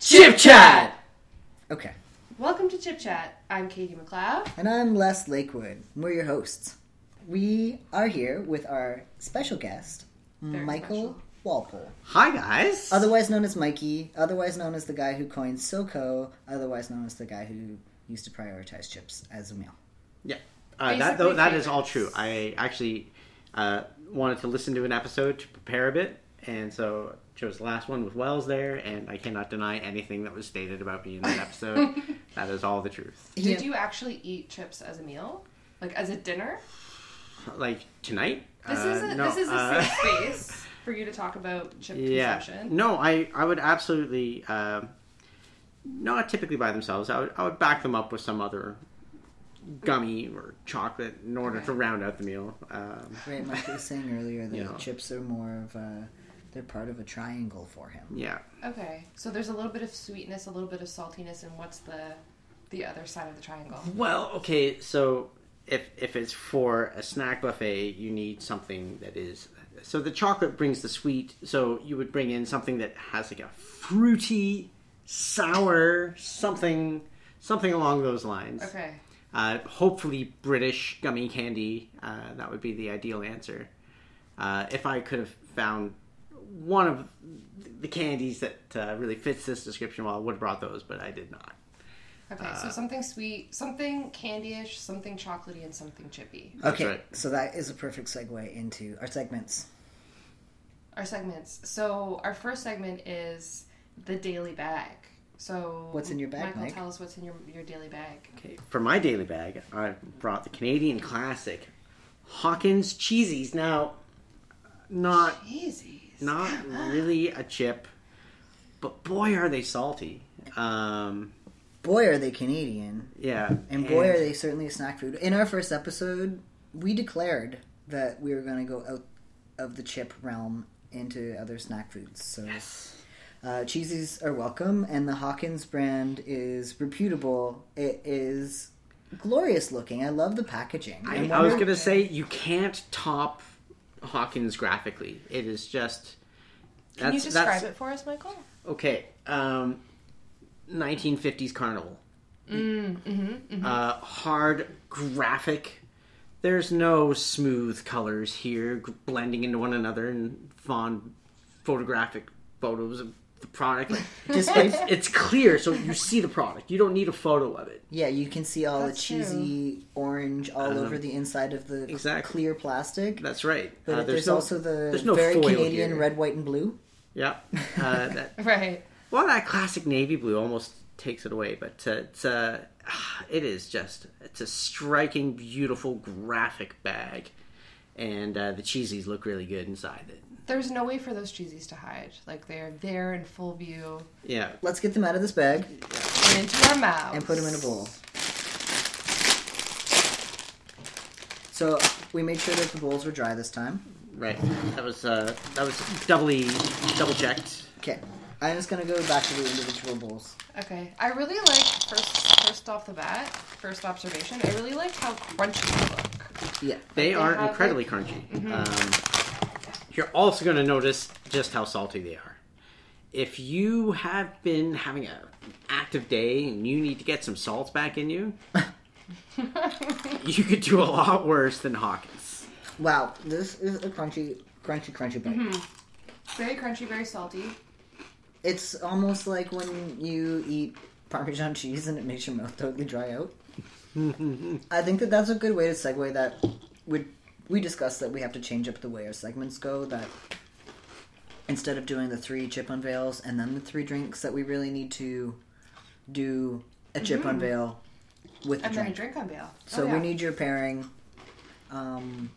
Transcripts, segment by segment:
Chip Chat! Okay. Welcome to Chip Chat. I'm Katie McLeod. And I'm Les Lakewood. We're your hosts. We are here with our special guest, Very Michael special. Walpole. Hi, guys. Otherwise known as Mikey, otherwise known as the guy who coined SoCo, otherwise known as the guy who used to prioritize chips as a meal. yeah, uh, that though that is all true. I actually uh, wanted to listen to an episode to prepare a bit, and so chose the last one with Wells there, and I cannot deny anything that was stated about me in that episode. that is all the truth. Did Yeah. you actually eat chips as a meal? Like as a dinner? Like tonight. This uh, is a, no, this is a uh, safe space for you to talk about chip Yeah. consumption. No, I, I would absolutely, uh, not typically by themselves. I would, I would back them up with some other gummy or chocolate in order to round out the meal. Um, Right, Mike was saying earlier that You know. chips are more of a, they're part of a triangle for him. yeah. Okay, so there's a little bit of sweetness, a little bit of saltiness, and what's the the other side of the triangle? Well, okay, so if if it's for a snack buffet, you need something that is so the chocolate brings the sweet. So you would bring in something that has like a fruity, sour something something along those lines. Okay. Uh, hopefully, British gummy candy. Uh, that would be the ideal answer. Uh, if I could have found one of the candies that uh, really fits this description, well, I would have brought those, but I did not. Okay, Uh, so something sweet, something candy-ish, something chocolatey, and something chippy. Okay, right. so that is a perfect segue into our segments. Our segments. So our first segment is the daily bag. So What's in your bag, Michael, Mike? tell us what's in your your daily bag. Okay, for my daily bag, I brought the Canadian classic Hawkins cheesies. Now, not Yeezys. Not really a chip, but boy are they salty. Um, Boy, are they Canadian. yeah, And boy, are they certainly a snack food. In our first episode, we declared that we were going to go out of the chip realm into other snack foods. So, uh, cheesies are welcome, and the Hawkins brand is reputable. It is glorious looking. I love the packaging. I, I'm was gonna say you can't top Hawkins graphically. It is just. Can you describe it for us, Michael? Okay, um, 1950s carnival. Uh, hard graphic. There's no smooth colors here blending into one another and fond photographic photos of the product. Like, Just it's, it's clear, so you see the product. You don't need a photo of it. Yeah, you can see all the That's true. cheesy orange all Um, over the inside of the exactly. clear plastic. That's right. But Uh, there's, no- also the there's no very Canadian here. red, white, and blue. Yeah. Uh, that, Right. Well, that classic navy blue almost takes it away, but uh, it's uh, it is just it's a striking, beautiful, graphic bag, and uh, the cheesies look really good inside it. There's no way for those cheesies to hide. Like they're there in full view Yeah, Let's get them out of this bag and into our mouths. and put them in a bowl. So we made sure that the bowls were dry this time. right. That was uh, that was doubly double checked. Okay, I'm just gonna go back to the individual bowls. Okay. I really like first first off the bat, first observation. I really like how crunchy they look. Yeah, They They are incredibly like- crunchy. Um, you're also going to notice just how salty they are. If you have been having an active day and you need to get some salt back in you, you could do a lot worse than Hawkins. wow, this is a crunchy, crunchy, crunchy bite. Mm-hmm. Very crunchy, very salty. It's almost like when you eat Parmesan cheese and it makes your mouth totally dry out. I think that that's a good way to segue that. We we discussed that we have to change up the way our segments go. That instead of doing the three chip unveils and then the three drinks, that we really need to do a chip unveil with the And then a drink. drink on. So oh, yeah. we need your pairing. Um,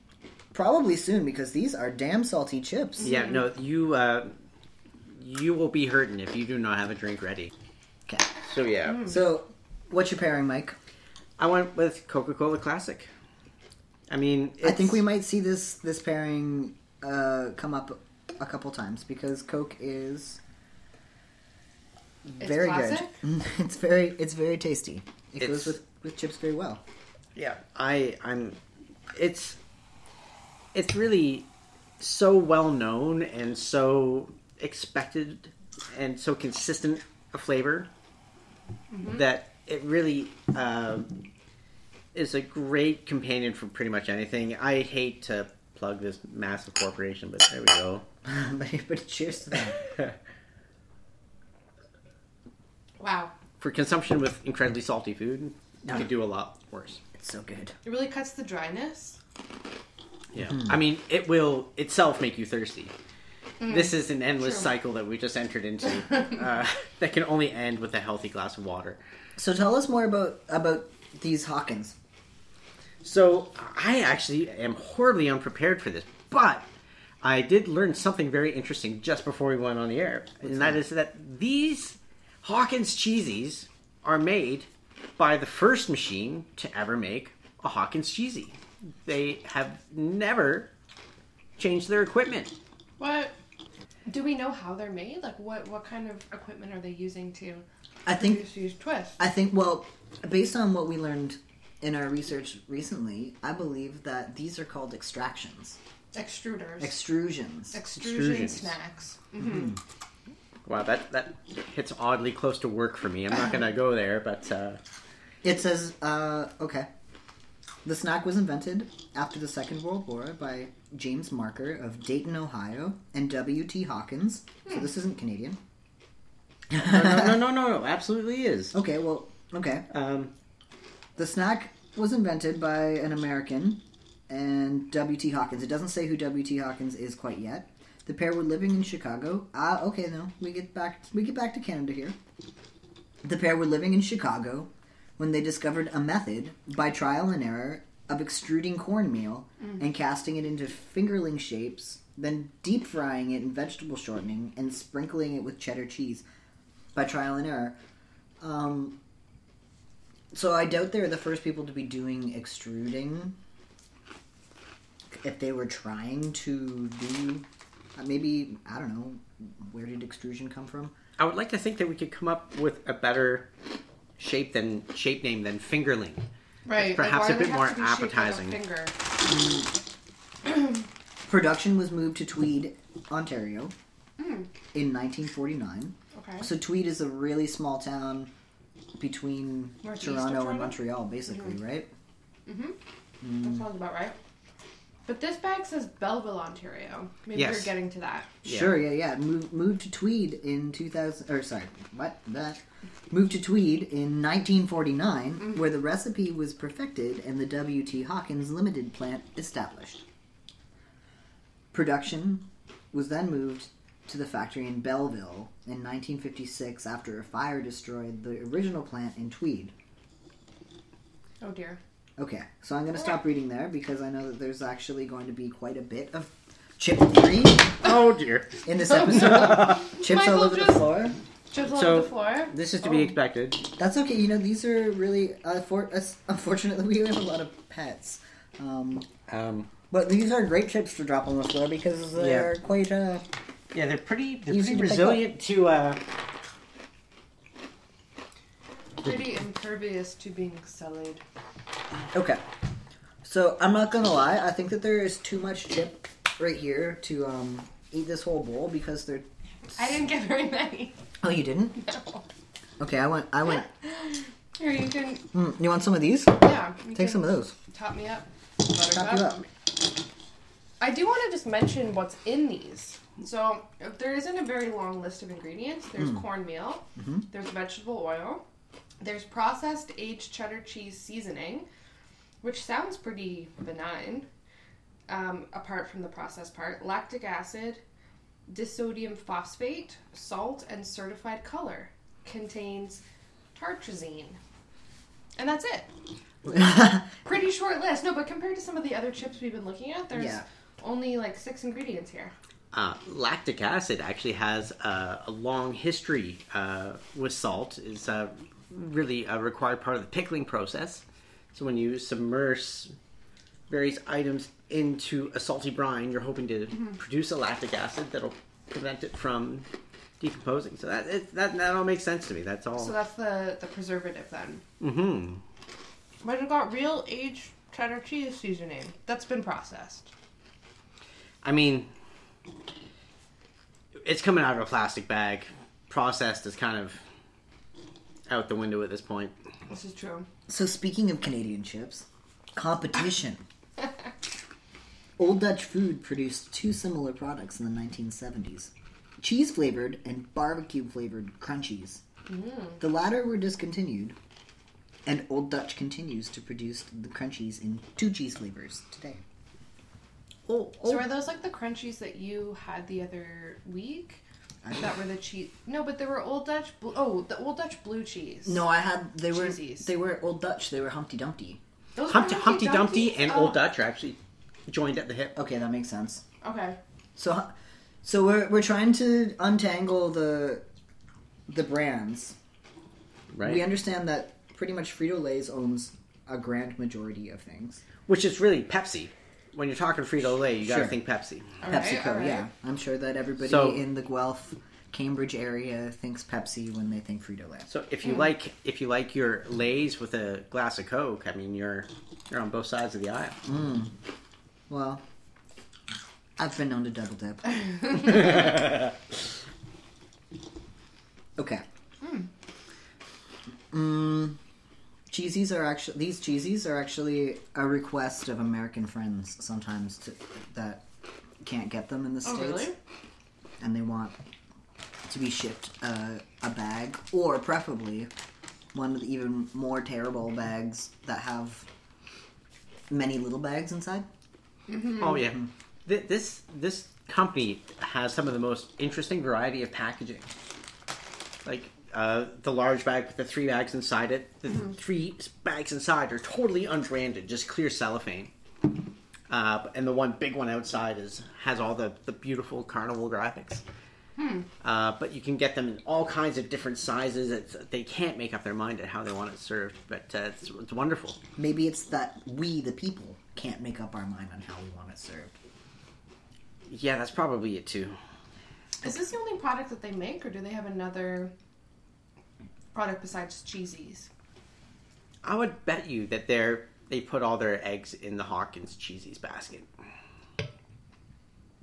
probably soon because these are damn salty chips. Yeah, no, you uh, you will be hurting if you do not have a drink ready. Okay. So yeah, So, what's your pairing, Mike? I went with Coca Cola Classic. I mean, I think we might see this this pairing uh, come up a couple times because Coke is very classic? good. it's very it's very tasty. It It's- goes with with chips very well. yeah i i'm it's it's really so well known and so expected and so consistent a flavor that it really um, is a great companion for pretty much anything. I hate to plug this massive corporation, but there we go. but, but cheers to that. Wow. for consumption with incredibly salty food, you could do a lot worse. It's so good. It really cuts the dryness. Yeah, I mean, it will itself make you thirsty. This is an endless True. cycle that we just entered into uh, that can only end with a healthy glass of water. So tell us more about about these Hawkins. So I actually am horribly unprepared for this, but I did learn something very interesting just before we went on the air, and that that? is that these Hawkins cheesies are made by the first machine to ever make a Hawkins cheesy. They have never changed their equipment. What? Do we know how they're made? Like, what what kind of equipment are they using to I think produce these twists? I think well, based on what we learned in our research recently, I believe that these are called extractions, Extruders. extrusions. Extrusion Extrusions. snacks. hmm Wow, that that hits oddly close to work for me. I'm not gonna go there, but uh, It says, uh, okay. The snack was invented after the Second World War by James Marker of Dayton, Ohio, and W.T. Hawkins. So this isn't Canadian. no, no, no, no, no, absolutely is. Okay, well, okay. Um, The snack was invented by an American and W.T. Hawkins. It doesn't say who W.T. Hawkins is quite yet. The pair were living in Chicago. Ah, okay, no, we get back. We get back to Canada here. The pair were living in Chicago when they discovered a method by trial and error of extruding cornmeal and casting it into fingerling shapes, then deep frying it in vegetable shortening and sprinkling it with cheddar cheese by trial and error. Um, so I doubt they're the first people to be doing extruding. If they were trying to do, uh, maybe I don't know, where did extrusion come from? I would like to think that we could come up with a better shape than shape name than fingerling. Right. Perhaps like, a bit more have to be shaped like a appetizing. finger? Production was moved to Tweed, Ontario, Mm. in 1949. Okay. So Tweed is a really small town between Northeast Toronto and Montreal, basically, mm-hmm. right? Mm-hmm. Mm. That sounds about right. But this bag says Belleville, Ontario. Maybe Yes. you're getting to that. Yeah. Sure, yeah, yeah. Moved, moved to Tweed in 2000. Or sorry, what? That moved to Tweed in 1949, mm-hmm. where the recipe was perfected and the W.T. Hawkins Limited plant established. Production was then moved to the factory in Belleville in 1956 after a fire destroyed the original plant in Tweed. Oh dear. Okay, so I'm going to stop reading there because I know that there's actually going to be quite a bit of chip free Oh dear. in this episode. Chips Michael all over the just- floor. Chips all So- over the floor. This is to Oh. be expected. That's okay. You know, these are really. Uh, for, uh, unfortunately, we have a lot of pets. Um, Um, but these are great chips to drop on the floor because they're quite. Uh, yeah, they're pretty. They're Easy pretty to pick resilient to. Uh, Pretty impervious to being sullied. okay. So I'm not gonna lie. I think that there is too much chip right here to um, eat this whole bowl because they're. I didn't get very many. Oh, you didn't? No. Okay, I went. I went. Here, you can. Hmm, you want some of these? Yeah. You Take can some of those. Top me up. Top you up. I do want to just mention what's in these. So there isn't a very long list of ingredients. There's Hmm. cornmeal. Mm-hmm. There's vegetable oil. There's processed aged cheddar cheese seasoning, which sounds pretty benign. Um, apart from the processed part, lactic acid, disodium phosphate, salt, and certified color contains tartrazine, and that's it. Pretty short list. No, but compared to some of the other chips we've been looking at, there's Yeah. only like six ingredients here. Uh, lactic acid actually has uh, a long history uh, with salt. It's uh, really a required part of the pickling process. So when you submerge various items into a salty brine, you're hoping to produce a lactic acid that'll prevent it from decomposing. So that it, that that all makes sense to me. That's all. So that's the the preservative then. mm-hmm. But it got real aged cheddar cheese seasoning that's been processed. I mean, it's coming out of a plastic bag. Processed is kind of out the window at this point. This is true. So speaking of Canadian chips, competition. Old Dutch Food produced two similar products in the 1970s. Cheese flavored and barbecue flavored crunchies. Mm. The latter were discontinued, and Old Dutch continues to produce the crunchies in two cheese flavors today. Oh, oh, So are those like the crunchies that you had the other week? That were the cheese. No, but they were Old Dutch. Bl- oh, the Old Dutch blue cheese. No, I had they were Cheesies. they were Old Dutch. They were Humpty Dumpty. Those were Humpty, Humpty Dumpty Dumpties? and Oh, Old Dutch are actually joined at the hip. Okay, that makes sense. Okay. So, so we're we're trying to untangle the the brands. Right. We understand that pretty much Frito Lay's owns a grand majority of things. Which is really Pepsi. When you're talking Frito Lay, you gotta Sure. think Pepsi. All right, PepsiCo, all right. yeah. I'm sure that everybody So- in the Guelph, Cambridge area thinks Pepsi when they think Frito Lay. So if you mm. like if you like your Lay's with a glass of Coke, I mean you're you're on both sides of the aisle. Mm. Well, I've been known to double dip. okay. Hmm. Mm, cheesies are actually these cheesies are actually a request of American friends sometimes to, that can't get them in the Oh, states, really? and they want to be shipped uh, a bag or preferably one of the even more terrible bags that have many little bags inside. Oh yeah. Th- This this company has some of the most interesting variety of packaging. Like uh, the large bag with the three bags inside it. The three bags inside are totally unbranded, just clear cellophane. Uh, and the one big one outside is has all the, the beautiful carnival graphics. Uh, but you can get them in all kinds of different sizes. It's, they can't make up their mind at how they want it served, but uh, it's, it's wonderful. Maybe it's that we, the people, can't make up our mind on how we want it served. Yeah, that's probably it too. Is this the only product that they make, or do they have another product besides cheesies? I would bet you that they're they put all their eggs in the Hawkins cheesies basket.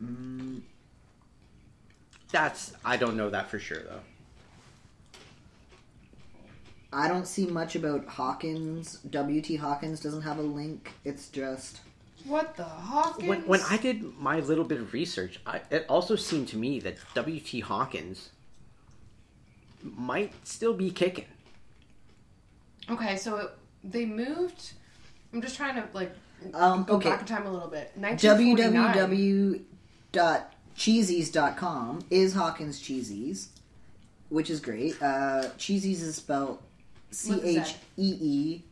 Mm, That's I don't know that for sure though. I don't see much about Hawkins. WT Hawkins doesn't have a link. It's just What the Hawkins? When, when I did my little bit of research, I, it also seemed to me that W.T. Hawkins might still be kicking. Okay, so it, they moved. I'm just trying to like um, go okay. back in time a little bit. 1949. www.cheesies.com is Hawkins Cheesies, which is great. Uh, Cheesies is spelled C a. H E E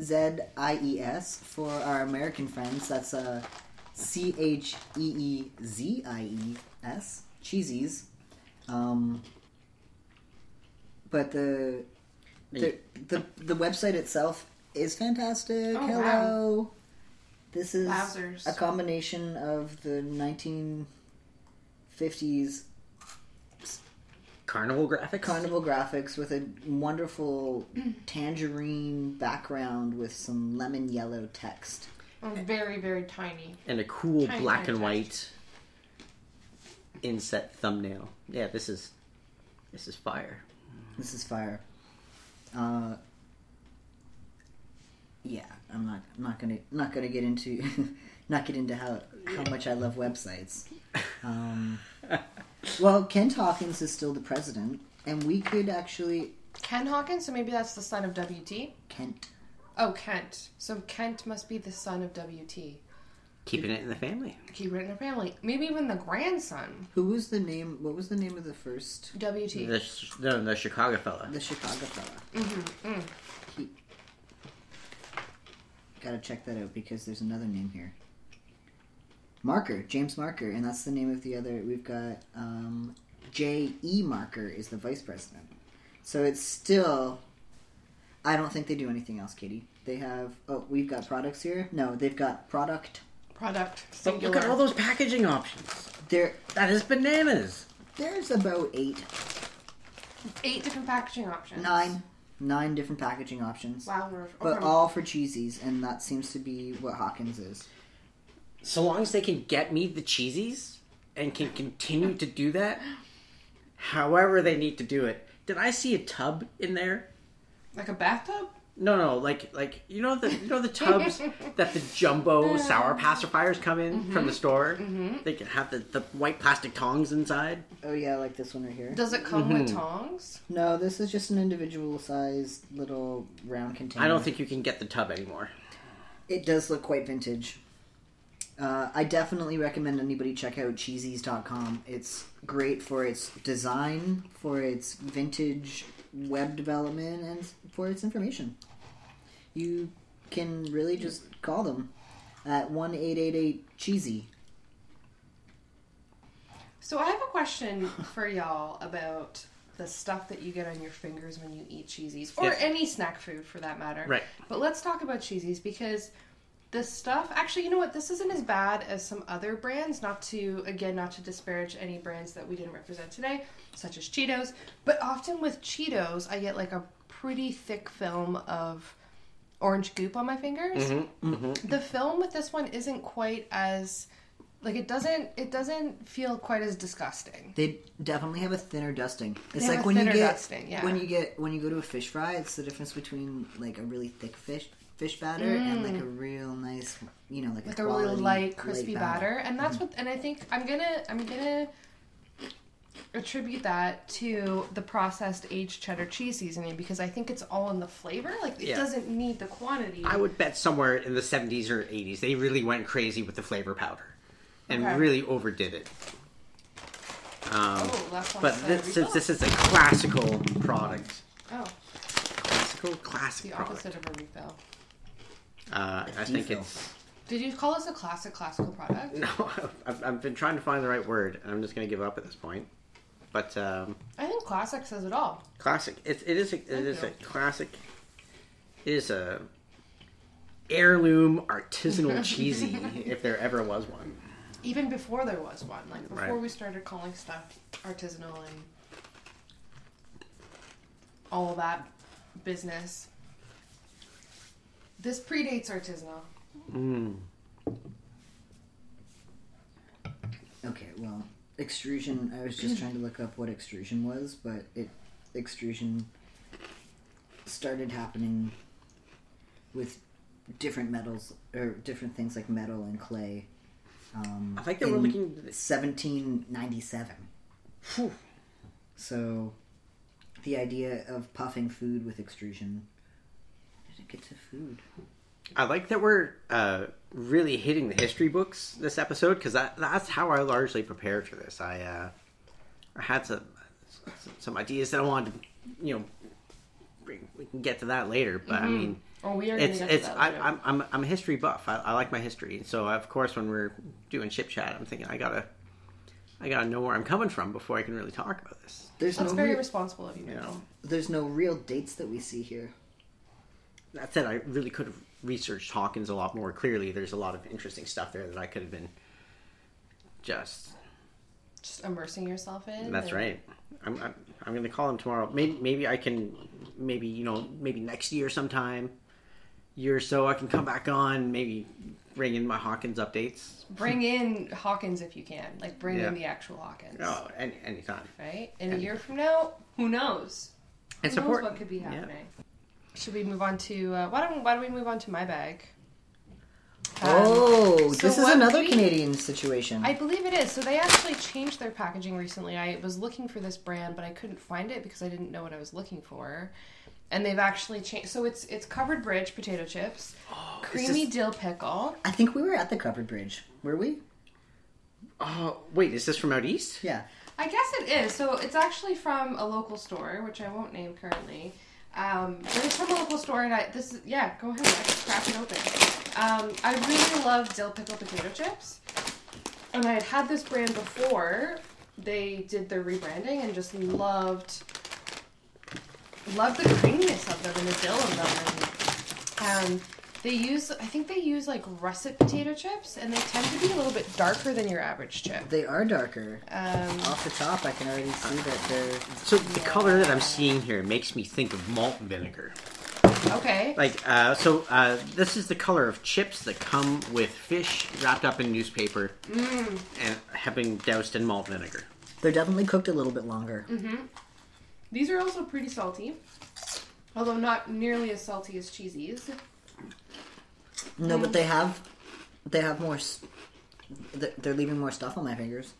Z I E S for our American friends. That's uh, C H E E Z I E S. Cheesies. Um, but the the, the the website itself is fantastic. Oh, Hello. This is Wowzers. a combination of the 1950s Carnival graphics. carnival graphics with a wonderful tangerine background with some lemon yellow text. Oh, very very tiny. and a cool Tiny, black tiny and text. white inset thumbnail. Yeah, this is this is fire. This is fire. Uh, yeah, I'm not I'm not gonna not gonna get into not get into how how much I love websites. Um, well, Kent Hawkins is still the president, and we could actually Ken Hawkins, so maybe that's the son of WT. Kent. Oh, Kent. So Kent must be the son of WT. Keeping it in the family. Keep it in the family. Maybe even the grandson. Who was the name? What was the name of the first? WT. The, sh- no, the Chicago fella. The Chicago fella. Mm-hmm. Mm. He... Gotta check that out because there's another name here. Marker, James Marker, and that's the name of the other. We've got um, J. E. Marker is the vice president. So it's still. I don't think they do anything else, Katie. They have. Oh, we've got products here. No, they've got product. Product. But look at all those packaging options. There, That is bananas. there's about eight, Eight different packaging options. nine, nine different packaging options. Wow. we're- But okay. all for cheesies, and that seems to be what Hawkins is. So long as they can get me the cheesies and can continue to do that, however they need to do it. Did I see a tub in there Like a bathtub? No, no, like like you know the you know the tubs that the jumbo sour pacifiers come in from the mm-hmm. store. Mm-hmm. They can have the, the white plastic tongs inside. Oh yeah, like this one right here. Does it come with mm-hmm. tongs? No, this is just an individual sized little round container. I don't think you can get the tub anymore. it does look quite vintage. Uh, I definitely recommend anybody check out cheesies.com. It's great for its design, for its vintage web development, and for its information. You can really just call them at one eight eight eight cheesy. So I have a question for y'all about the stuff that you get on your fingers when you eat cheesies, or Yeah. any snack food for that matter. Right. But let's talk about cheesies because the stuff. Actually, you know what? This isn't as bad as some other brands. Not to again, not to disparage any brands that we didn't represent today, such as Cheetos. But often with Cheetos, I get like a pretty thick film of orange goop on my fingers. Mm-hmm, mm-hmm. The film with this one isn't quite as like it doesn't it doesn't feel quite as disgusting. They definitely have a thinner dusting. It's They have like a when you get dusting, yeah. when you get when you go to a fish fry. It's the difference between like a really thick fish fish batter and like mm. a real nice, you know, like, Mm. like a, a really light crispy batter. and that's mm-hmm. what and i think i'm gonna i'm gonna attribute that to the processed aged cheddar cheese seasoning because i think it's all in the flavor like it Yeah. doesn't need the quantity I would bet somewhere in the 70s or 80s they really went crazy with the flavor powder and Okay. really overdid it. Um, oh but this, since this is a classical product, oh classical classic the product, opposite of a refill uh, I think Defill. it's did you call this a classic classical product no. I've, I've been trying to find the right word, and I'm just going to give up at this point. But um, i think classic says it all classic, it, it is a, it Thank is you. a classic. It is a heirloom artisanal cheesy, if there ever was one. even before there was one like before Right. we started calling stuff artisanal and all that business this predates artisanal Mm. Okay, well, extrusion. I was just trying to look up what extrusion was, but it extrusion started happening with different metals or different things like metal and clay. Um, I think they were in looking. 1797. Phew. So, the idea of puffing food with extrusion. How did it get to food? I like that we're uh, really hitting the history books this episode because that, that's how I largely prepared for this. I uh, I had some some ideas that I wanted to, you know, bring. We can get to that later, but I mean, oh, we are it's, it's, I, I'm, I'm I'm a history buff. I, I like my history, so of course when we're doing chip chat, I'm thinking I gotta I gotta know where I'm coming from before I can really talk about this. There's That's no very re- responsible of you. You know, there's no real dates that we see here. that said, I really could have researched Hawkins a lot more clearly. There's a lot of interesting stuff there that I could have been just Just immersing yourself in. That's and- right. I'm, I'm, I'm going to call him tomorrow. Maybe maybe I can maybe you know maybe next year sometime, year or so I can come back on. Maybe bring in my Hawkins updates. Bring in Hawkins if you can. Like, bring Yeah. in the actual Hawkins. Oh, any anytime. Right? In a year from now, who knows? And Who knows what could be Yeah. Happening? Should we move on to uh, why don't why don't we move on to my bag? Um, Oh, so this is another we- Canadian situation. I believe it is. So they actually changed their packaging recently. I was looking for this brand, but I couldn't find it because I didn't know what I was looking for. And they've actually changed. So it's it's covered bridge potato chips, creamy this- dill pickle. I think we were at the covered bridge. Were we? Oh wait, is this from out east? Yeah. I guess it is. So it's actually from a local store, which I won't name currently. Um, from a local store, and I this is yeah. Go ahead, I can crack it open. Um, I really love dill pickle potato chips, and I had had this brand before they did their rebranding, and just loved loved the creaminess of them and the dill of them, and um, they use I think they use like russet potato chips, and they tend to be a little bit darker than your average chip. They are darker. Um, Off the top, I can already see that they're. So the color that I'm seeing here makes me think of malt vinegar. okay. Like uh, so, uh, this is the color of chips that come with fish wrapped up in newspaper and have been doused in malt vinegar. They're definitely cooked a little bit longer. Mhm. These are also pretty salty. Although not nearly as salty as cheesies. No, but mm. they have they have more. s- they're leaving more stuff on my fingers.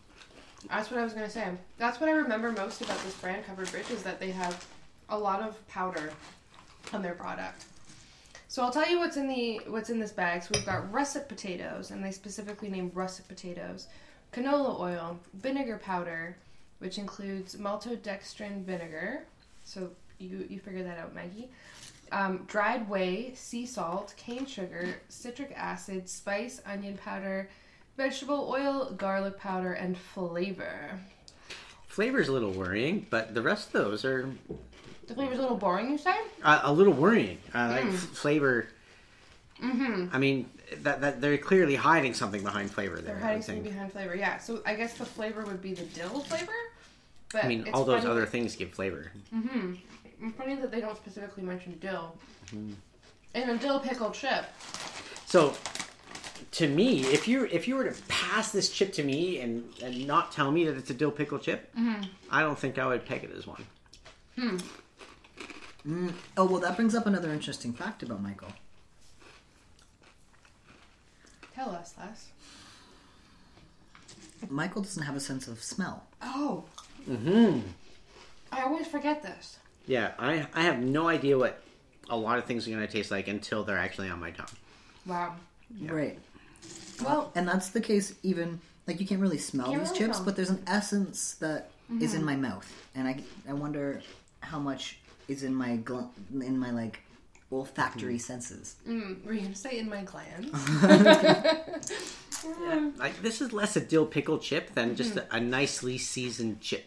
That's what I was gonna say. That's what I remember most about this brand covered bridge is that they have a lot of powder on their product. So I'll tell you what's in the what's in this bag. So we've got russet potatoes, and they specifically named russet potatoes, canola oil, vinegar powder, which includes maltodextrin vinegar. So you you figure that out, Maggie. Um, dried whey, sea salt, cane sugar, citric acid, spice, onion powder, vegetable oil, garlic powder, and flavor. Flavor's a little worrying, but the rest of those are The flavor's a little boring, you say? uh, a little worrying. Uh, like f- flavor. Mm-hmm. I mean, that, that they're clearly hiding something behind flavor there. They're hiding something behind flavor. Yeah. So I guess the flavor would be the dill flavor. But I mean, all those funny- other things give flavor. Mm-hmm. It's funny that they don't specifically mention dill. Mm-hmm. And a dill pickle chip. So, to me, if you if you were to pass this chip to me and, and not tell me that it's a dill pickle chip, Mm-hmm. I don't think I would peg it as one. Hmm. Oh well, that brings up another interesting fact about Michael. Tell us, Les. Michael doesn't have a sense of smell. Oh, hmm I always forget this. Yeah, I I have no idea what a lot of things are going to taste like until they're actually on my tongue. Wow. Right. Well, And that's the case even like you can't really smell Can't these really chips, smell. but there's an essence that is in my mouth, and I I wonder how much is in my gl- in my like olfactory senses. mm, were you gonna say in my glands? Like this is less a dill pickle chip than just Mm-hmm. a, a nicely seasoned chip.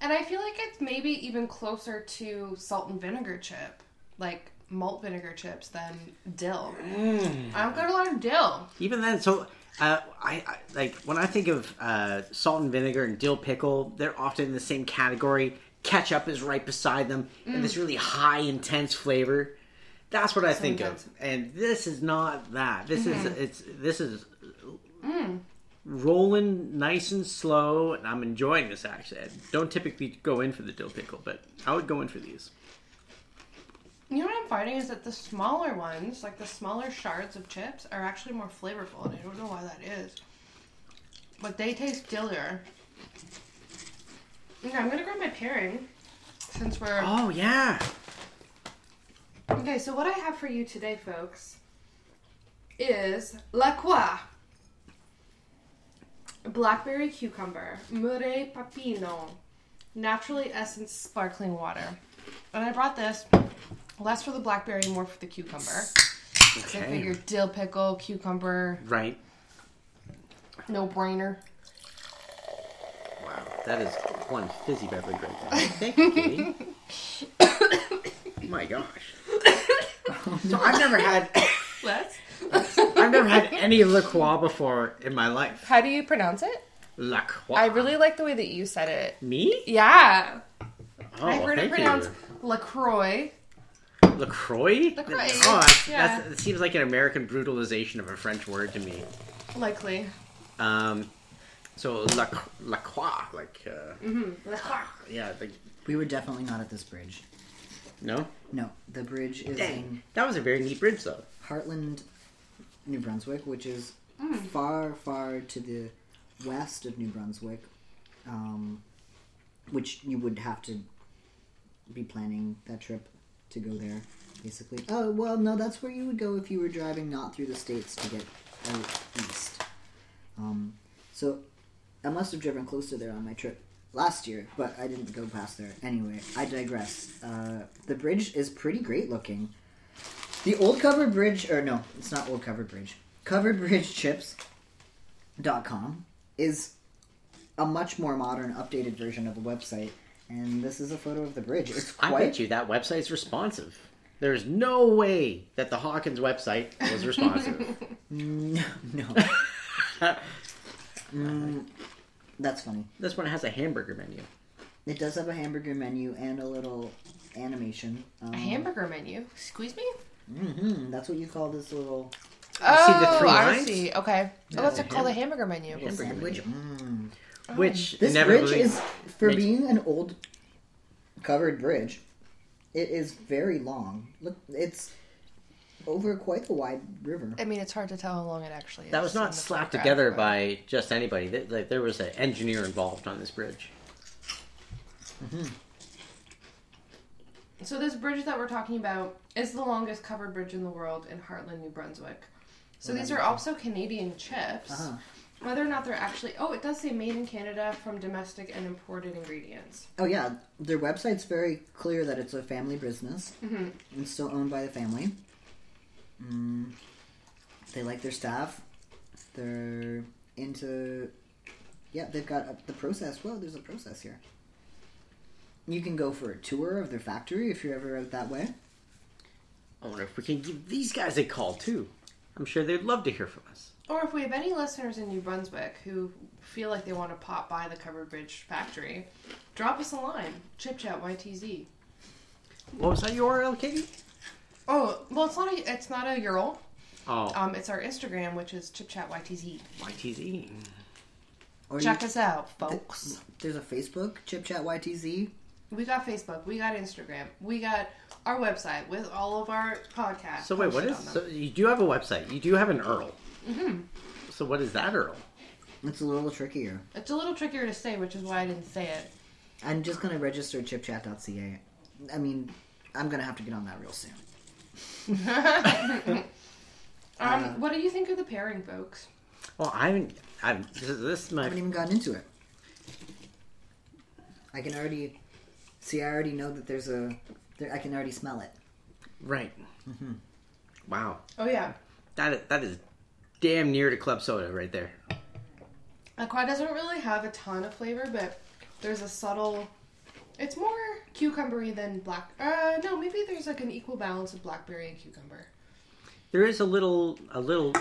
And I feel like it's maybe even closer to salt and vinegar chip, like malt vinegar chips, than dill. I've got a lot of dill. Even then, so uh, I, I like when I think of uh, salt and vinegar and dill pickle, they're often in the same category. Ketchup is right beside them, and this really high, intense flavor. That's what I think intense. of, and this is not that. This is it's this is rolling nice and slow, and I'm enjoying this. Actually, I don't typically go in for the dill pickle, but I would go in for these. You know what I'm finding is that the smaller ones, like the smaller shards of chips, are actually more flavorful, and I don't know why that is. But they taste dillier. Okay, I'm gonna grab my pairing since we're Oh yeah, okay. So what I have for you today, folks, is La Croix blackberry cucumber, mure pepino, naturally essence sparkling water. And I brought this less for the blackberry, more for the cucumber. So I figured dill pickle, cucumber, right. no brainer. Wow, that is one fizzy beverage right there. Thank you, Katie. My gosh. So I've never had What? I've never had any La Croix before in my life. How do you pronounce it? La Croix. I really like the way that you said it. me? Yeah. Oh, I heard it thank pronounced. LaCroix. LaCroix? LaCroix, Oh, that's, yeah. that's, it seems like an American brutalization of a French word to me. Likely. Um, so La, La Croix, like, uh, Mm-hmm. LaCroix. yeah, like, We were definitely not at this bridge. no? No, the bridge is Dang, in that was a very neat bridge, though. Hartland, New Brunswick, which is Mm. far, far to the west of New Brunswick, um, which you would have to be planning that trip to go there, basically. Oh, well, no, that's where you would go if you were driving not through the states to get out east. Um, so I must have driven close to there on my trip last year, but I didn't go past there. Anyway, I digress. Uh, the bridge is pretty great looking. The old covered bridge, or no, it's not old covered bridge. Covered bridge chips.com is a much more modern, updated version of the website. And this is a photo of the bridge. It's I quite. bet you that website's responsive. There's no way that the Hawkins website was responsive. No. no. Mm, that's funny. this one has a hamburger menu. It does have a hamburger menu and a little animation. Um, A hamburger menu. Squeeze me? Hmm that's what you call this little Oh, see the three I lines? see. Okay. Yeah, oh, that's the called a ham- hamburger menu. Hamburger sandwich. menu. Mm. Which This bridge is, for makes- being an old covered bridge, It is very long. Look, it's over quite a wide river. I mean, it's hard to tell how long it actually is. That was not slapped together but- by just anybody. Like, There was an engineer involved on this bridge. So this bridge that we're talking about is the longest covered bridge in the world in Hartland, New Brunswick. So Well, these are also Canadian chips. Uh-huh. Whether or not they're actually oh, it does say made in Canada from domestic and imported ingredients. Oh yeah, their website's very clear that it's a family business. Mm-hmm. and still owned by the family. Mm, they like their staff. They're into. Yeah, they've got the process. Well, there's a process here. You can go for a tour of their factory if you're ever out that way. I wonder if we can give these guys a call too. I'm sure they'd love to hear from us. Or if we have any listeners in New Brunswick who feel like they want to pop by the Covered Bridge factory, drop us a line. Chip chat YTZ. What was that URL, Katie? Oh, well, it's not a it's not a URL. Oh, Um, it's our Instagram, which is Chip Chat YTZ. YTZ. Or Check you, us out, folks. There's a Facebook, Chip Chat YTZ. We got Facebook, we got Instagram, we got our website with all of our podcasts. So wait, what is? posted is? on them. So you do have a website. You do have an URL. Mm-hmm. So what is that URL? It's a little trickier. It's a little trickier to say, which is why I didn't say it. I'm just gonna register chipchat.ca. I mean, I'm gonna have to get on that real soon. Um, Uh, what do you think of the pairing, folks? Well, I haven't. I'm, this, is- this is I my. haven't even gotten into it. I can already see. I already know that there's a. There, I can already smell it. Right. Wow. Oh yeah, That is, that is damn near to club soda right there. Aqua doesn't really have a ton of flavor, but there's a subtle. It's more cucumbery than black. Uh, no, maybe there's like an equal balance of blackberry and cucumber. There is a little, a little,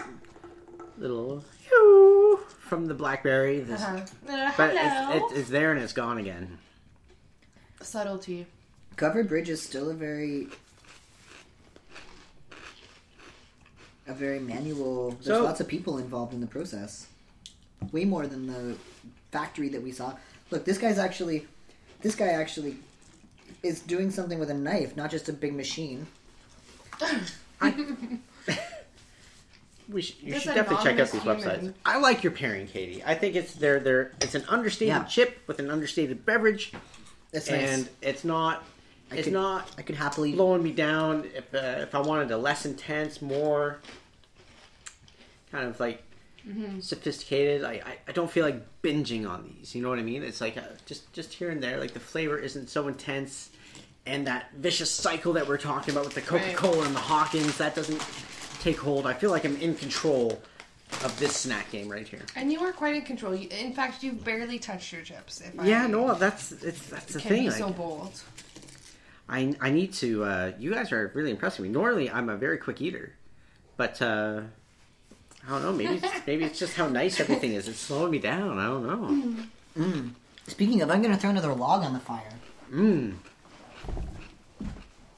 little from the blackberry. This, Uh-huh. Uh, But hello. it's, it's, it's there and it's gone again. Subtlety. Covered Bridge is still a very. A very manual. There's So- lots of people involved in the process. Way more than the factory that we saw. Look, this guy's actually. This guy actually is doing something with a knife, not just a big machine. We should, you This should definitely check out these human. websites. I like your pairing, Katie. I think it's they're, they're it's an understated Yeah. chip with an understated beverage, It's and nice. it's not I it's could- not I could happily. blowing me down. If uh, if I wanted a less intense, more kind of like Mm-hmm. sophisticated, I, I I don't feel like binging on these. You know what I mean? It's like uh just just here and there. Like the flavor isn't so intense, and that vicious cycle that we're talking about with the Coca Cola and the Hawkins that doesn't take hold. I feel like I'm in control of this snack game right here. And you are quite in control. You, in fact, you've barely touched your chips. If Yeah, I no, that's it's that's the can thing. be like, so bold. I I need to. Uh, you guys are really impressing me. Normally, I'm a very quick eater, but uh, I don't know. Maybe it's, maybe it's just how nice everything is. It's slowing me down. I don't know. Speaking of, I'm going to throw another log on the fire. Mmm.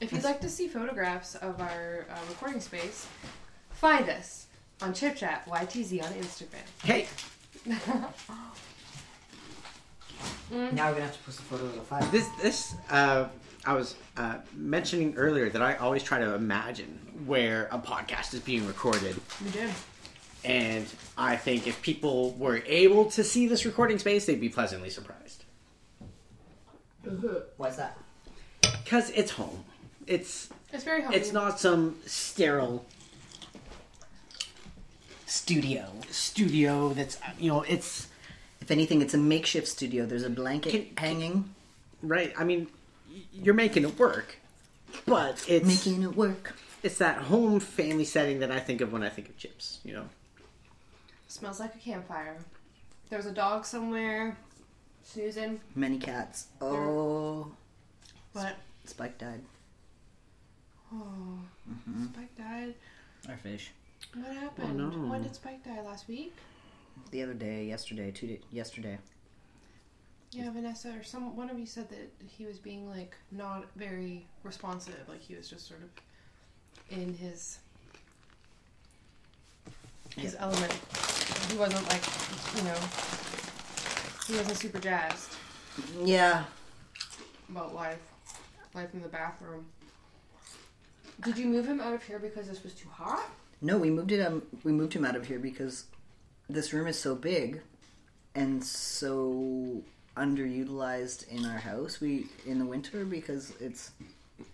If you'd like to see photographs of our uh, recording space, find us on ChipChat YTZ on Instagram. Hey, Now we're going to have to post a photo of the fire. this this uh, I was uh, mentioning earlier that I always try to imagine where a podcast is being recorded, We did. and I think if people were able to see this recording space, they'd be pleasantly surprised. Why's that? Because it's home. It's It's very home. it's not some sterile Studio. studio that's you know it's If anything, it's a makeshift studio. There's a blanket Can- hanging, right i mean you're making it work but it's making it work. it's that home family setting that i think of when i think of chips you know Smells like a campfire. There's a dog somewhere snoozing. Many cats. Oh, What? Spike died. Oh, mm-hmm. Spike died. Our fish. What oh, happened? no. When did Spike die? Last week? The other day, yesterday, two days, yesterday. Yeah, Vanessa or some one of you said that he was being like not very responsive, like he was just sort of in his his element. He wasn't like you know he wasn't super jazzed Yeah, about life. life in the bathroom. Did you move him out of here because this was too hot? No, we moved it. Um, we moved him out of here because this room is so big and so underutilized in our house. We in the winter because it's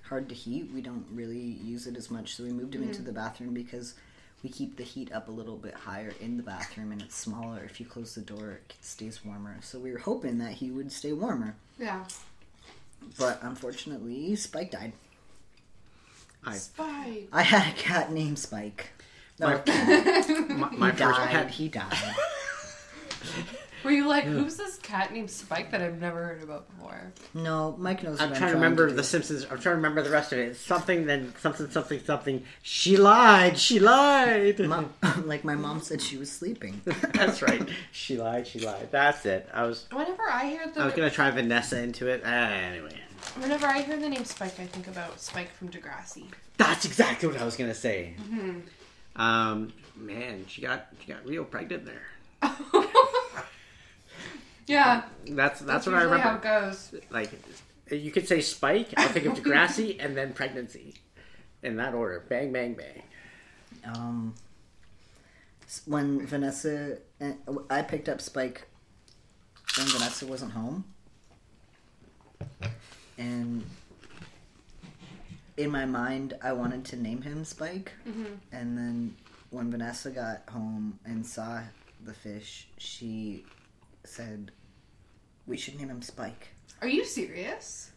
hard to heat. We don't really use it as much, so we moved him into the bathroom because we keep the heat up a little bit higher in the bathroom, and it's smaller. If you close the door, it stays warmer. So we were hoping that he would stay warmer, Yeah. but unfortunately, Spike died. I, Spike. I had a cat named Spike. No, my, my, my he first died. pet. He died. Were you like, who's this cat named Spike that I've never heard about before? No, Mike knows. I'm what trying to remember do. The Simpsons. I'm trying to remember the rest of it. It's something, then something, something, something. She lied. She lied. Mom, like my mom said, she was sleeping. That's right. She lied. She lied. That's it. I was. Whenever I hear the I was gonna try Vanessa into it. Uh, anyway, whenever I hear the name Spike, I think about Spike from Degrassi. that's exactly what I was gonna say. Um, man, she got she got real pregnant there. Yeah, That's that's, what I remember. how it goes. Like, you could say Spike. I'll think of Degrassi and then pregnancy, in that order. Bang, bang, bang. Um, when Vanessa, uh, I picked up Spike when Vanessa wasn't home, and in my mind, I wanted to name him Spike, mm-hmm. and then when Vanessa got home and saw the fish, she said, "We should name him Spike." Are you serious?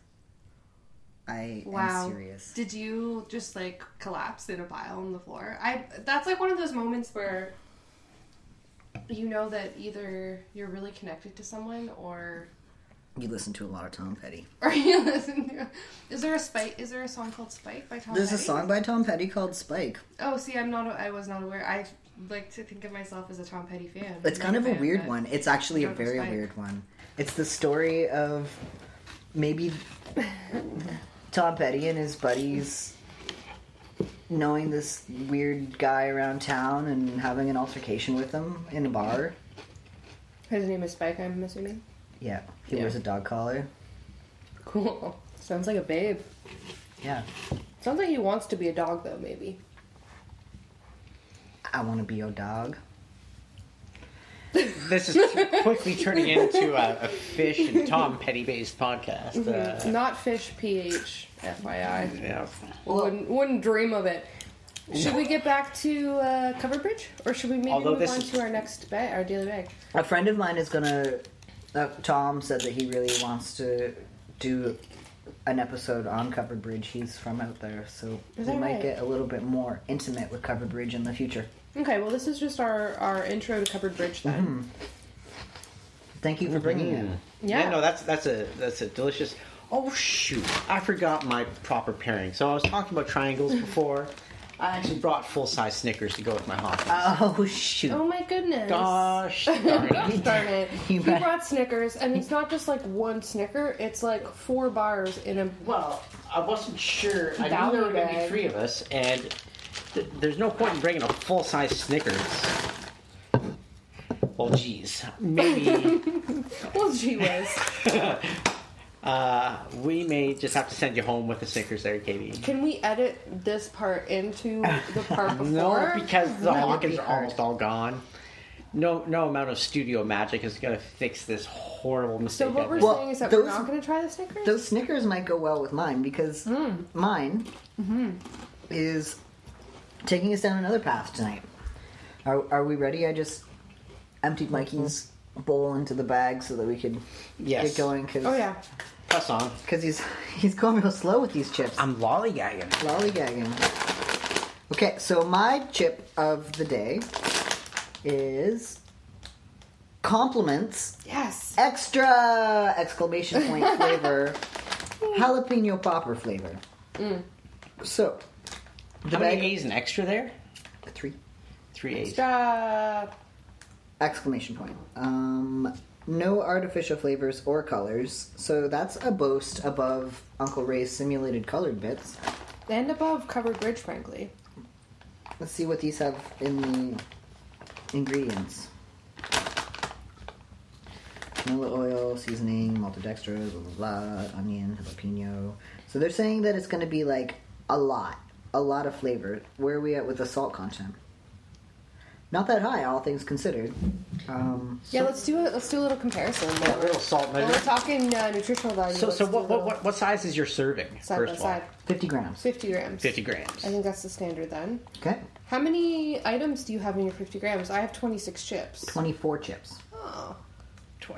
I Wow. am serious. Did you just like collapse in a pile on the floor? I that's like one of those moments where you know that either you're really connected to someone or You listen to a lot of Tom Petty. or you listen to Is there a Spike is there a song called Spike by Tom Petty? There's a song by Tom Petty called Spike. Oh, see, I'm not I was not aware. I like to think of myself as a Tom Petty fan. It's kind of a fan, weird one. It's actually a very Spike. weird one. It's the story of maybe Tom Petty and his buddies knowing this weird guy around town and having an altercation with him in a bar. His name is Spike, I'm assuming. Yeah, he Yeah. wears a dog collar. Cool. Sounds like a babe. Yeah, Sounds like he wants to be a dog though, maybe. I want to be your dog. This is quickly turning into a, a fish and Tom Petty based podcast. It's Uh, not fish PH, FYI. yeah. wouldn't, wouldn't dream of it. Should we get back to uh, Covered Bridge, or should we maybe Although move this on is- to our next bag, our daily bag? A friend of mine is gonna. Uh, Tom said that he really wants to do an episode on Covered Bridge. He's from out there, so Is we that might right? get a little bit more intimate with Covered Bridge in the future. Okay, well, this is just our, our intro to Covered Bridge then. Thank you for bringing it. Yeah. Yeah, no, that's that's a that's a delicious. Oh shoot, I forgot my proper pairing. So I was talking about triangles before. I actually brought full size Snickers to go with my hot dogs. Oh shoot! Oh my goodness. Gosh, darn it. Gosh darn it. You he brought Snickers, and it's not just like one Snicker, it's like four bars in a. Well, I wasn't sure. I knew there were going to be three of us, and th- there's no point in bringing a full size Snickers. Well, geez, maybe Well, gee whiz. Uh, we may just have to send you home with the Snickers there, Katie. Can we edit this part into the part before? No, because the That would Hawkins be are almost all gone. No, no amount of studio magic is going to fix this horrible mistake. So what we're. Well, saying is that those- we're not going to try the Snickers? Those Snickers might go well with mine because hmm. mine mm-hmm. is taking us down another path tonight. Are, are we ready? I just emptied Mikey's bowl into the bag so that we could Yes. get going. Cause, oh, yeah. Press on. Because he's he's going real slow with these chips. I'm lollygagging. Lollygagging. Okay, so my chip of the day is compliments Yes. extra exclamation point flavor jalapeno popper flavor. Mm. So the How many bag A's and extra there? three Three A's. Stop. Exclamation point. Um, no artificial flavors or colors, so that's a boast above Uncle Ray's simulated colored bits. And above Covered Bridge, frankly. Let's see what these have in the ingredients. canola oil, seasoning, maltodextrose, blah blah blah, onion, jalapeno. So they're saying that it's going to be like a lot, a lot of flavor. Where are we at with the salt content? Not that high, all things considered. Um, Yeah, let's do a let's do a little comparison. A little salt When we're measure. talking uh, nutritional value. So, so what, what, what, what size is your serving? side first by of all? side? 50 grams. Fifty grams. 50 grams. I think that's the standard then. Okay. How many items do you have in your fifty grams? I have twenty six chips. 24 chips. Oh. Tw-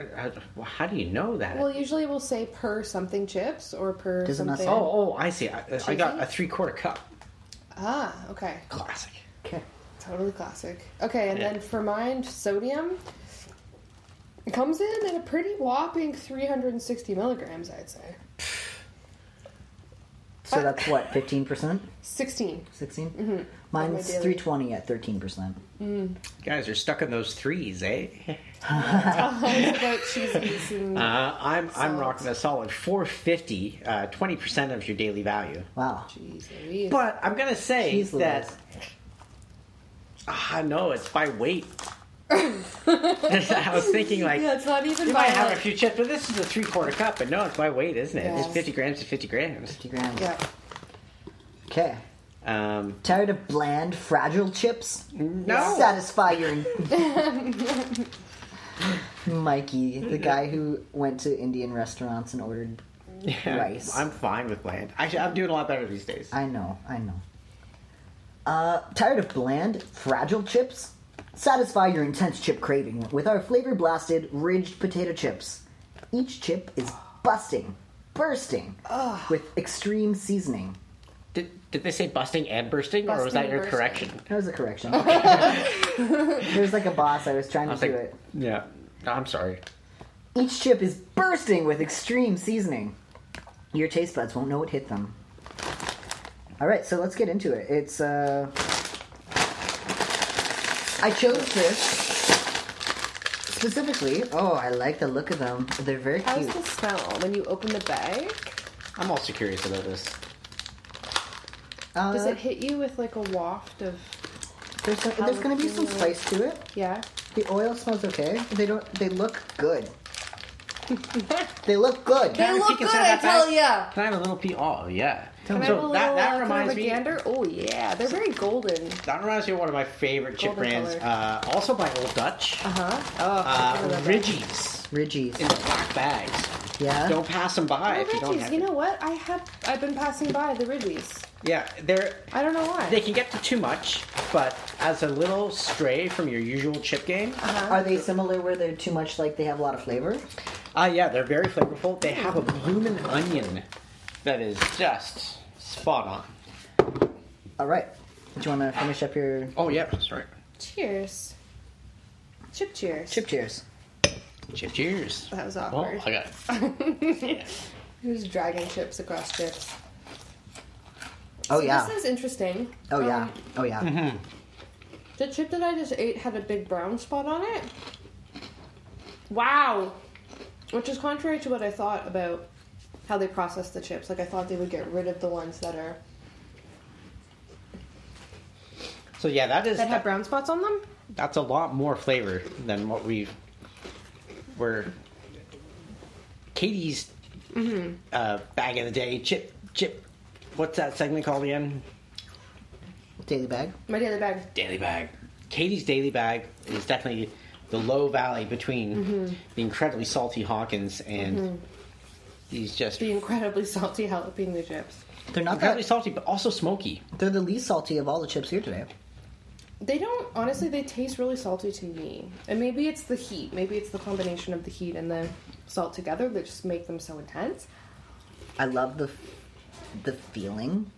well, How do you know that? Well, usually we'll say per something chips or per Doesn't something. oh, oh, I see. I, I got a three quarter cup. Ah, okay. Classic. Okay. Totally classic. Okay, and Yeah. then for mine, sodium it comes in at a pretty whopping 360 milligrams, I'd say. So that's what, 15%? 16. 16? Mm-hmm. Mine's my 320 at 13%. You guys are stuck in those threes, eh? it's about cheese and Uh, I'm I'm rocking a solid 450, uh, 20% of your daily value. Wow. cheese. Louise. But I'm gonna say Jeez that Louise. Ah no, it's by weight. I was thinking like yeah, it's not even you by might have a few chips, but this is a three quarter cup. But no, it's by weight, isn't it? It's 50 grams to 50 grams. 50 grams. Yeah. Okay. Um, Tired of bland, fragile chips? no, Satisfy your. Mikey, the guy who went to Indian restaurants and ordered. Yeah, rice. I'm fine with bland. Actually, I'm doing a lot better these days. I know, I know. Uh, tired of bland, fragile chips? Satisfy your intense chip craving with our flavor blasted, ridged potato chips. Each chip is busting, bursting, with extreme seasoning. Did, did they say busting and bursting, or was Busting that and your bursting. correction? That was a correction. There's like a boss. I was trying I to was do like, it. yeah. I'm sorry. Each chip is bursting with extreme seasoning. Your taste buds won't know what hit them. All right, so let's get into it. It's uh I chose this specifically. Oh, I like the look of them. They're very How's cute. the smell when you open the bag? I'm also curious about this. Uh, Does it hit you with like a waft of there's there's going to be some spice to it. yeah? The oil smells okay. They don't they look good. they look good. Can I have a look peek inside good, I that tell bag? ya. Can I have a little piece? Oh, yeah. Can I so have a little that, that uh, reminds kind of a me. gander? Oh yeah, they're very golden. That reminds me of one of my favorite chip Golden brands. Uh, also by Old Dutch. Uh huh. Oh, Uh, I. Ridgies Ridgies. in the black bags. Yeah. Don't pass them by Oh, if you don't have. You know what? I have. I've been passing by the Ridgies. Yeah, they're I don't know why. they can get to too much, but as a little stray from your usual chip game, uh-huh. Are they similar where they're too much like they have a lot of flavor? uh, yeah, they're very flavorful. They have a bloomin' onion that is just spot on. All right. Do you want to finish up your Oh yeah, that's right. Cheers. Chip cheers. chip cheers? Chip cheers. That was Oh, awkward. I got it. yeah. Who's dragging chips across chips? Oh So yeah. This is interesting. Oh yeah. Um, Oh yeah. the chip that I just ate had a big brown spot on it. Wow. Which is contrary to what I thought about how they process the chips. Like I thought they would get rid of the ones that are So yeah, that is that have brown spots on them. that's a lot more flavor than what we've were Katie's mm-hmm. uh, bag of the day chip chip. What's that segment called again? Daily bag. My daily bag. Daily bag. Katie's daily bag is definitely the low valley between mm-hmm. the incredibly salty Hawkins and mm-hmm. These just The incredibly salty jalapeno chips. They're not incredibly that. salty, but also smoky. They're the least salty of all the chips here today. They don't honestly. They taste really salty to me, and maybe it's the heat. Maybe it's the combination of the heat and the salt together that just make them so intense. I love the the feeling.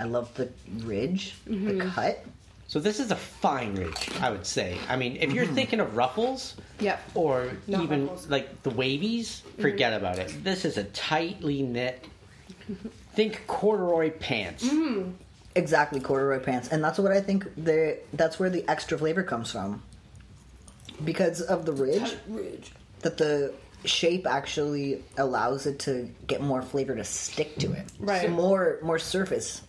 I love the ridge, the mm-hmm. cut. So this is a fine ridge, I would say. I mean, if you're mm-hmm. thinking of ruffles, Yep. or Not even ruffles. like the wavies, mm-hmm. forget about it. This is a tightly knit. Think corduroy pants. Mm-hmm. Exactly, corduroy pants, and that's what I think. they that's where the extra flavor comes from, because of the ridge. Ridge. That the shape actually allows it to get more flavor to stick to it. Right. So more more surface.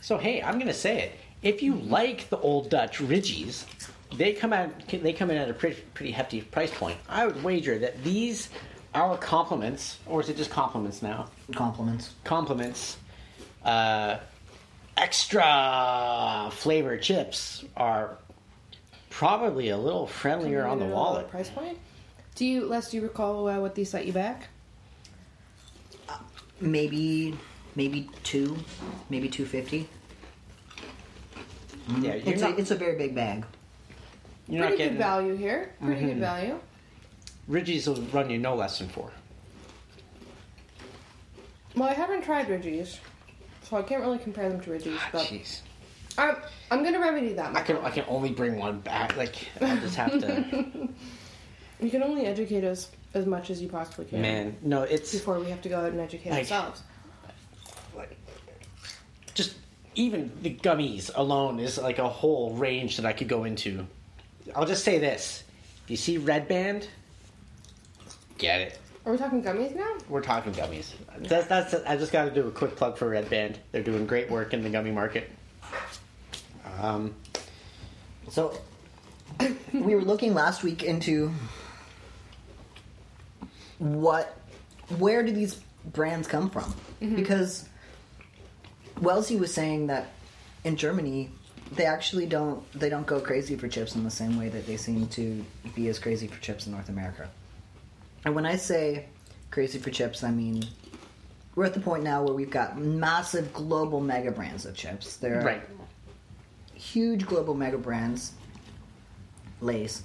So hey, I'm gonna say it. If you like the old Dutch ridgies, they come out. They come in at a pretty, pretty hefty price point. I would wager that these our compliments, or is it just compliments now? Compliments. Compliments. Uh, extra flavor chips are probably a little friendlier on the Coming in at a wallet. Price point. Do you, Les? Do you recall uh, what these set you back? Maybe, maybe two, maybe two fifty. Yeah, you're It's not, a, it's a very big bag. you're not Pretty getting good value here. Pretty good value. Ridges will run you no less than four. Well, I haven't tried Ridgies, so I can't really compare them to Ridgies. Ah, But Jeez, I'm, I'm gonna remedy that. I can I can only bring one back. Like I'll just have to. You can only educate us as much as you possibly can. Man, no, it's Before we have to go out and educate Like- ourselves. Like just even the gummies alone is like a whole range that I could go into. I'll just say this: you see Red Band, get it. Are we talking gummies now? We're talking gummies. That's, that's I just got to do a quick plug for Red Band. They're doing great work in the gummy market. Um, So we were looking last week into what where do these brands come from? Because Wellesley was saying that in Germany they actually don't they don't go crazy for chips in the same way that they seem to be as crazy for chips in North America. And when I say crazy for chips, I mean we're at the point now where we've got massive global mega brands of chips. There are right. huge global mega brands, Lay's.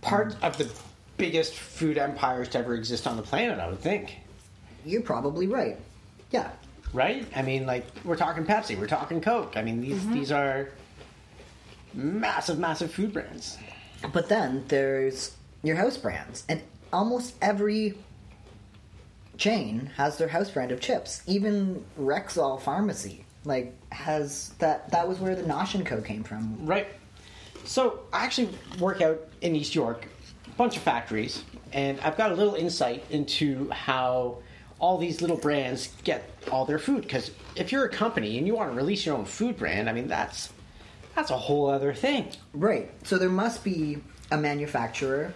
Part of the biggest food empires to ever exist on the planet, I would think. You're probably right. Yeah. Right? I mean, like we're talking Pepsi, we're talking Coke. I mean, these mm-hmm. these are massive, massive food brands. But then there's your house brands, and almost every chain has their house brand of chips. Even Rexall Pharmacy, like, has that. That was where the Nosh and Co came from. Right. So I actually work out in East York, a bunch of factories, and I've got a little insight into how all these little brands get all their food. Because if you're a company and you want to release your own food brand, I mean that's that's a whole other thing. Right. So there must be a manufacturer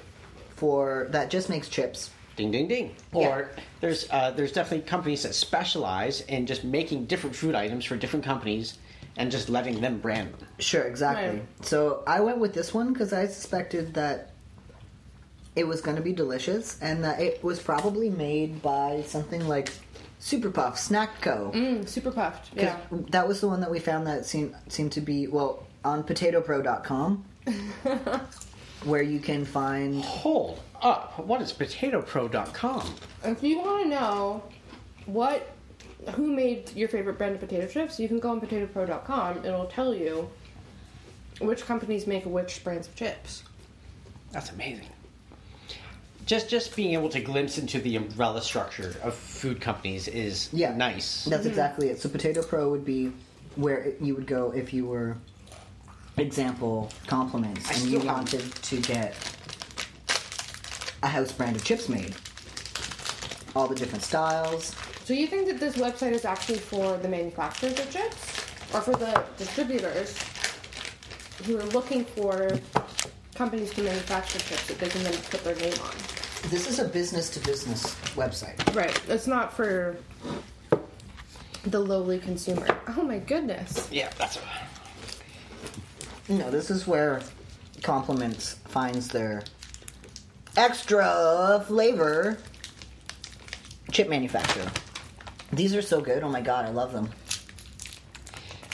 for that just makes chips. Ding, ding, ding. Yeah. Or there's uh, there's definitely companies that specialize in just making different food items for different companies and just letting them brand them. Sure, exactly. Right. So I went with this one because I suspected that it was going to be delicious and that it was probably made by something like Super Puff Snack Co. Mm, super Puffed. Yeah. That was the one that we found that seemed seemed to be well on PotatoPro.com, where you can find Hold up. What is PotatoPro.com? If you want to know what who made your favorite brand of potato chips, you can go on potatopro.com. It'll tell you which companies make which brands of chips. That's amazing. Just just being able to glimpse into the umbrella structure of food companies is Yeah. nice. That's mm-hmm. exactly it. So Potato Pro would be where it- you would go if you were, example, compliments, I and you still have- wanted to get a house brand of chips made. All the different styles. So you think that this website is actually for the manufacturers of chips, or for the distributors who are looking for companies to manufacture chips that they can then put their name on? This is a business to business website. Right. It's not for the lowly consumer. Oh my goodness. Yeah, that's right. No, this is where Compliments finds their extra flavor chip manufacturer. These are so good. Oh my god, I love them.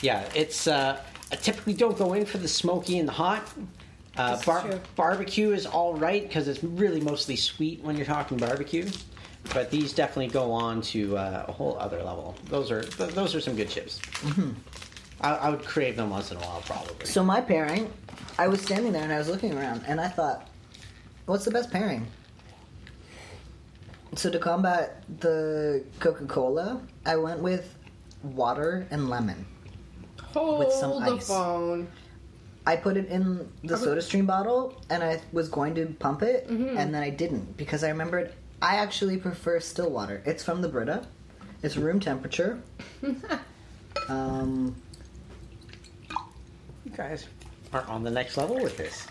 yeah. It's uh, I typically don't go in for the smoky and the hot. Uh, bar- barbecue is all right because it's really mostly sweet when you're talking barbecue. But these definitely go on to uh, a whole other level. Those are th- those are some good chips. I, I would crave them once in a while, probably. So my pairing, I was standing there and I was looking around and I thought, what's the best pairing? So to combat the Coca-Cola, I went with water and lemon. Hold With some the ice. phone. I put it in the Okay. soda stream bottle and I was going to pump it Mm-hmm. and then I didn't because I remembered I actually prefer still water. It's from the Brita. It's room temperature. um, You guys are on the next level with this.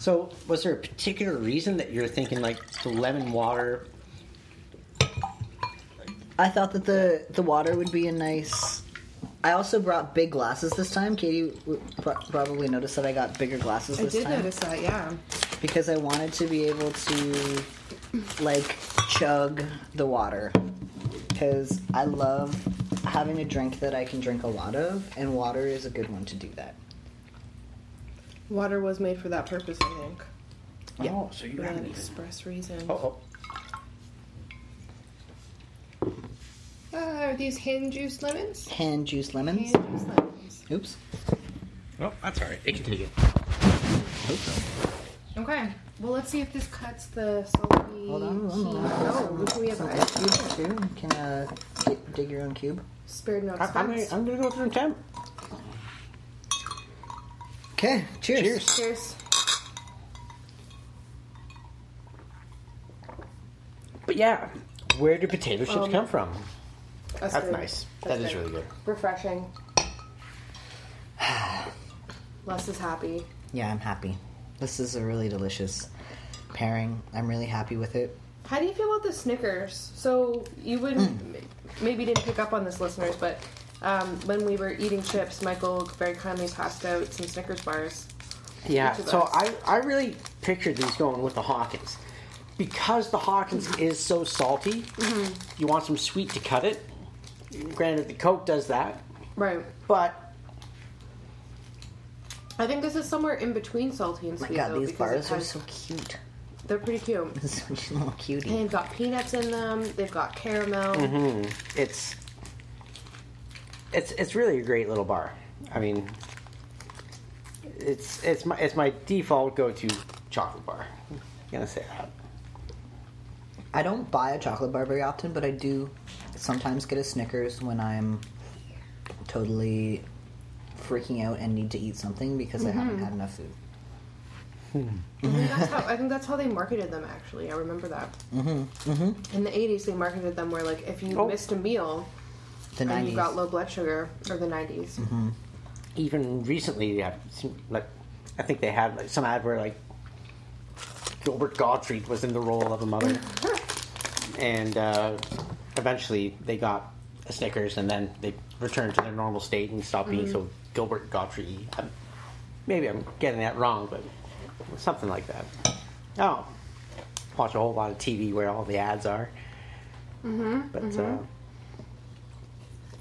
So, was there a particular reason that you're thinking like the lemon water? I thought that the the water would be a nice. I also brought big glasses this time. Katie probably noticed that I got bigger glasses I this time. I did time notice that, yeah. because I wanted to be able to like chug the water because I love having a drink that I can drink a lot of, and water is a good one to do that. Water was made for that purpose, I think. Yeah. Oh, so you For that haven't even. express reason. Oh, oh. Uh, are these hand juice lemons? Hand juice lemons. Hand juice lemons. Oops. Oh, that's all right. It can take it. Okay. Well, let's see if this cuts the salty. Hold on, hold on. Oh, which we have Some a ice cubes too. You can uh, get, dig your own cube. spared no I, I'm, gonna, expense. I'm gonna go through temp. Okay. Cheers. Cheers. Cheers. But yeah, where do potato chips Um, come from? That's, That's nice. That's That is good. really good. Refreshing. Les is happy. Yeah, I'm happy. This is a really delicious pairing. I'm really happy with it. How do you feel about the Snickers? So you wouldn't Hmm. maybe didn't pick up on this, listeners, but um, when we were eating chips, Michael very kindly passed out some Snickers bars. Yeah, so us. I, I really pictured these going with the Hawkins. Because the Hawkins is so salty, you want some sweet to cut it. Granted, the Coke does that, Right. but I think this is somewhere in between salty and Oh My sweet. God, though, these because it bars are has- so cute. They're pretty cute. Such a little cutie. And they've got peanuts in them. They've got caramel. Mm-hmm. it's it's it's really a great little bar. I mean, it's it's my it's my default go to chocolate bar. I'm gonna say that. I don't buy a chocolate bar very often, but I do sometimes get a Snickers when I'm totally freaking out and need to eat something because I haven't had enough food. I, think that's how, I think that's how they marketed them. Actually, I remember that. Mm-hmm. Mm-hmm. In the '80s, they marketed them where like if you Oh. missed a meal The and 90s. you got low blood sugar, or the '90s. Even recently, yeah, like I think they had like some ad where like Gilbert Gottfried was in the role of a mother, and uh, eventually they got a Snickers, and then they returned to their normal state and stopped being so Gilbert Gottfried. Maybe I'm getting that wrong, but something like that. Oh, watch a whole lot of TV where all the ads are. Mm-hmm, but Uh,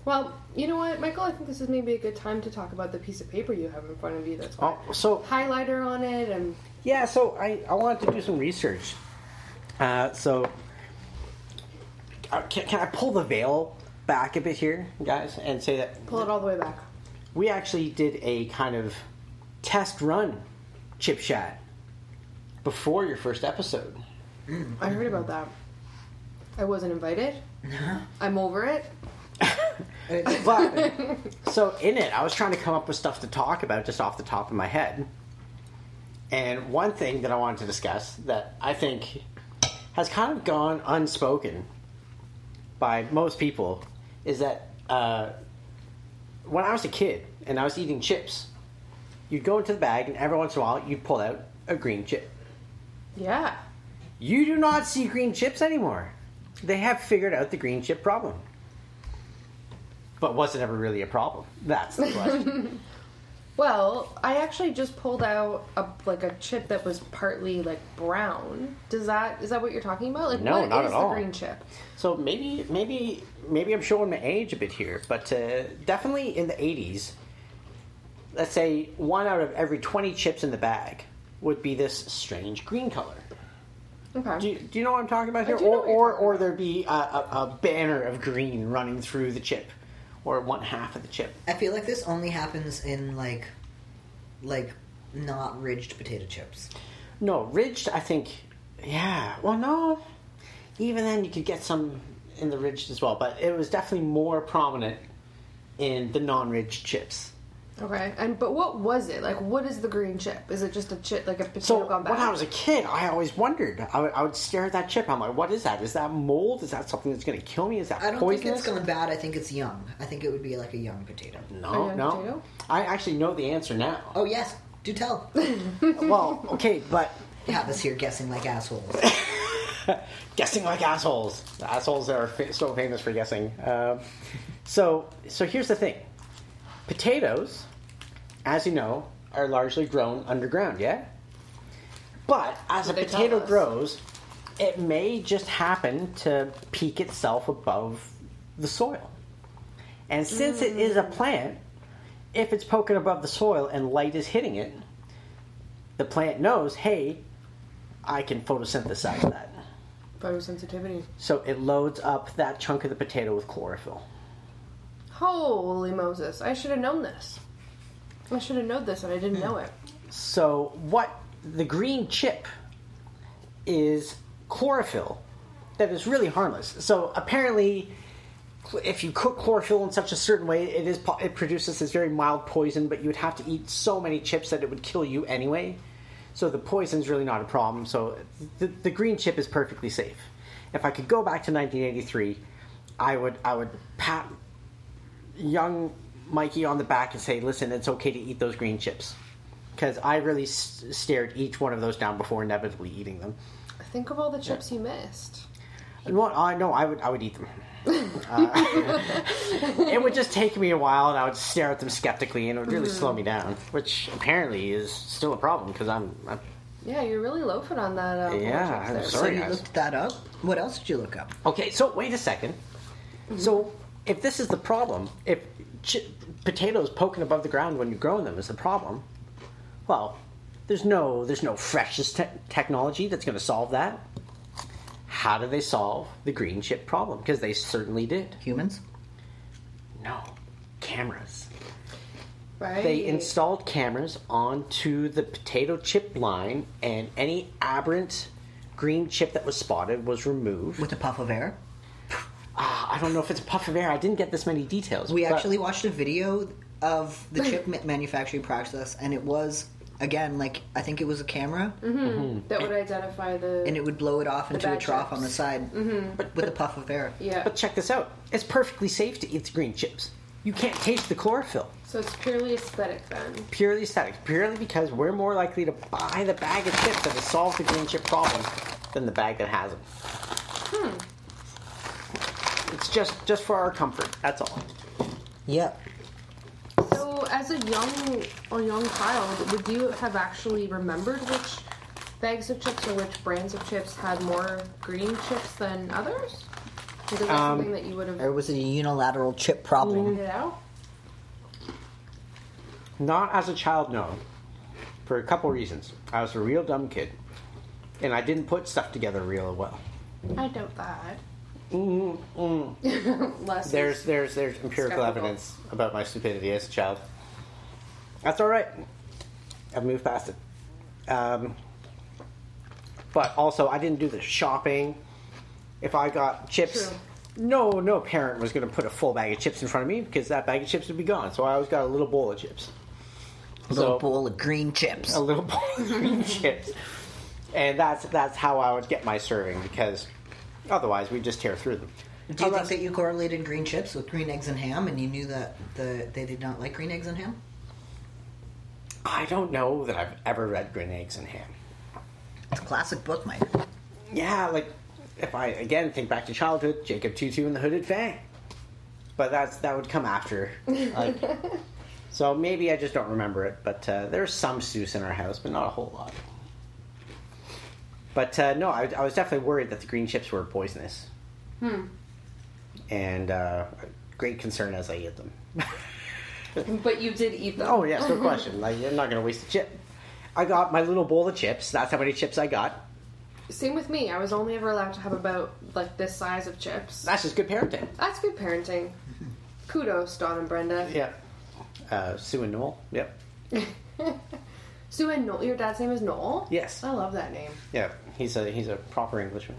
Well, you know what, Michael? I think this is maybe a good time to talk about the piece of paper you have in front of you. That's got oh, so highlighter on it, and Yeah, so I, I wanted to do some research. Uh, so, Uh, can, can I pull the veil back a bit here, guys, and say that pull it all the way back. we actually did a kind of test run chip chat before your first episode. I heard about that. I wasn't invited. I'm over it. But so in it, I was trying to come up with stuff to talk about just off the top of my head. And one thing that I wanted to discuss that I think has kind of gone unspoken by most people is that uh, when I was a kid and I was eating chips, you'd go into the bag and every once in a while you'd pull out a green chip. Yeah. You do not see green chips anymore. They have figured out the green chip problem. But was it ever really a problem? That's the question. Well, I actually just pulled out a like a chip that was partly like brown. Does that is that what you're talking about? Like No, what not is at all. the green chip? so maybe, maybe, maybe I'm showing my age a bit here, but uh, definitely in the '80s, let's say one out of every 20 chips in the bag would be this strange green color. Okay. Do you, do you know what I'm talking about here? Or, or, or there'd be a, a, a banner of green running through the chip, or one half of the chip. I feel like this only happens in like, like not ridged potato chips. No, ridged. I think. Yeah. Well, no. Even then, you could get some in the ridged as well, but it was definitely more prominent in the non-ridged chips. Okay. And but what was it? Like what is the green chip? Is it just a chip like a potato So gone bad? when I was a kid, I always wondered. I would, I would stare at that chip. I'm like, "What is that? Is that mold? Is that something that's going to kill me? Is that I don't poisonous?" think it's gone bad. I think it's young. I think it would be like a young potato. A No, young no. potato? I actually know the answer now. Oh yes, Do tell. well, okay, but Have us here guessing like assholes. guessing like assholes. The assholes are fa- so famous for guessing. Um, so, so here's the thing: potatoes, as you know, are largely grown underground. Yeah, but as a potato grows, it may just happen to peak itself above the soil. And since it is a plant, if it's poking above the soil and light is hitting it, the plant knows, hey, I can photosynthesize that. Photosensitivity. So it loads up that chunk of the potato with chlorophyll. Holy Moses! I should have known this. I should have known this, and I didn't know it. So what the green chip is chlorophyll that is really harmless. So apparently, if you cook chlorophyll in such a certain way, it is it produces this very mild poison. But you would have to eat so many chips that it would kill you anyway. So the poison is really not a problem. So the, the green chip is perfectly safe. If I could go back to 1983, I would I would pat young Mikey on the back and say, "Listen, it's okay to eat those green chips." Because I really s- stared each one of those down before inevitably eating them. Think of all the chips you missed. And what I know, I would I would eat them. Uh, it would just take me a while, and I would stare at them skeptically, and it would really slow me down. Which apparently is still a problem because I'm, I'm Yeah, you're really loafing on that. Uh, Yeah, I'm sorry. so you guys. looked that up. What else did you look up? Okay, so wait a 2nd So if this is the problem, if ch- potatoes poking above the ground when you're growing them is the problem, well, there's no there's no freshest te- technology that's going to solve that. How do they solve the green chip problem? Because they certainly did. Humans? No, cameras. Right. They installed cameras onto the potato chip line, and any aberrant green chip that was spotted was removed. With a puff of air? Ah, I don't know if it's a puff of air. I didn't get this many details. We but- actually watched a video of the chip manufacturing process, and it was, again, like, I think it was a camera, mm-hmm. Mm-hmm. that would identify the. and it would blow it off into a trough chips. on the side mm-hmm. But, with but, a puff of air. yeah. but check this out. It's perfectly safe to eat the green chips. You can't taste the chlorophyll. so it's purely aesthetic then. Purely aesthetic. Purely because we're more likely to buy the bag of chips that has solved the green chip problem than the bag that hasn't. It's just just for our comfort. That's all. Yep. So, as a young or young child, would you have actually remembered which bags of chips or which brands of chips had more green chips than others? Like, is that Um, something that you would have There was a unilateral chip problem. figured out? Not as a child, no. For a couple reasons. I was a real dumb kid, and I didn't put stuff together real well. I doubt that. Mm, mm. Less. There's there's there's empirical Skeptical. evidence about my stupidity as a child. That's all right. I've moved past it. Um, but also, I didn't do the shopping. If I got chips, True. no no parent was going to put a full bag of chips in front of me because that bag of chips would be gone. So I always got a little bowl of chips. A little So- bowl of green chips. a little bowl of green chips, and that's that's how I would get my serving because otherwise we just tear through them. Do you Unless- think that you correlated green chips with green eggs and ham, and you knew that the they did not like green eggs and ham? I don't know that I've ever read Green Eggs and Ham. It's a classic book, Mike. Yeah, like if I again think back to childhood, Jacob Two-Two and the Hooded Fang. But that's that would come after. Like, so maybe I just don't remember it. But uh, there's some Seuss in our house, but not a whole lot. But uh, no, I, I was definitely worried that the green chips were poisonous. Hmm. And uh, great concern as I ate them. But you did eat them. Oh yes, no question. Like I'm not going to waste a chip. I got my little bowl of chips. That's how many chips I got. Same with me. I was only ever allowed to have about like this size of chips. That's just good parenting. That's good parenting. Kudos, Don and Brenda. Yeah. Uh, Sue and Noel. Yep. Sue and Noel. Your dad's name is Noel. Yes. I love that name. Yeah. He's a he's a proper Englishman.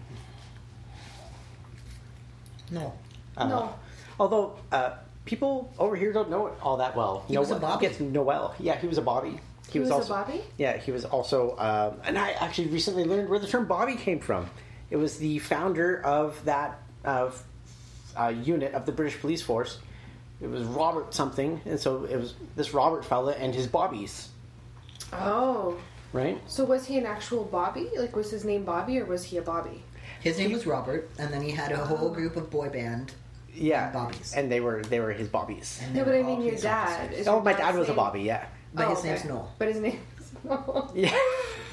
No. Uh, No. Although uh, people over here don't know it all that well. He was a Bobby. Gets Noel. Yeah, he was a Bobby. He was a also, Bobby? Yeah, he was also. Um, and I actually recently learned where the term Bobby came from. It was the founder of that of uh, unit of the British police force. It was Robert something, and so it was this Robert fella and his Bobbies. Oh. Right? So was he an actual Bobby? Like, was his name Bobby or was he a Bobby? His name was Robert, and then he had a whole group of boy band. Yeah, Bobbies. and they were they were his bobbies. No, but I mean your dad. Is Oh, my dad was a Bobby. Yeah, But Oh, his okay. name's Noel. But his name Noel. yeah,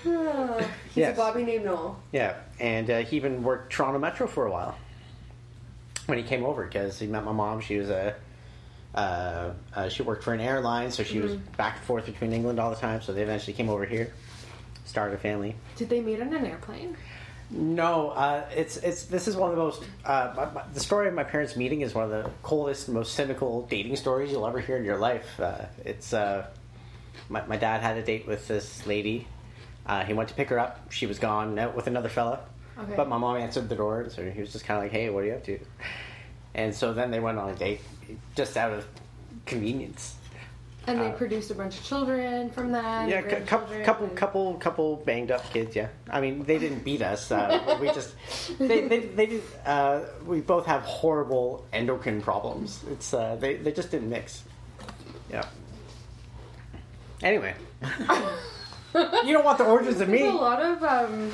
Ah, He's Yes. a Bobby named Noel. yeah. And uh, he even worked Toronto Metro for a while when he came over because he met my mom. She was a uh, uh, she worked for an airline, so she was back and forth between England all the time. So they eventually came over here, started a family. Did they meet on an airplane? No, uh, it's it's this is one of the most uh, my, my, the story of my parents meeting is one of the coldest, most cynical dating stories you'll ever hear in your life. Uh, it's uh, my my dad had a date with this lady. Uh, he went to pick her up. She was gone out with another fella. Okay. But my mom answered the door, so he was just kind of like, "Hey, what are you up to?" And so then they went on a date, just out of convenience. And they Uh, produced a bunch of children from that. Yeah, cou- couple, couple, couple, couple banged up kids. Yeah, I mean they didn't beat us. Uh, we just they they, they did. Uh, we both have horrible endocrine problems. It's uh, they they just didn't mix. Yeah. Anyway, you don't want the origins of me. There's a lot of um,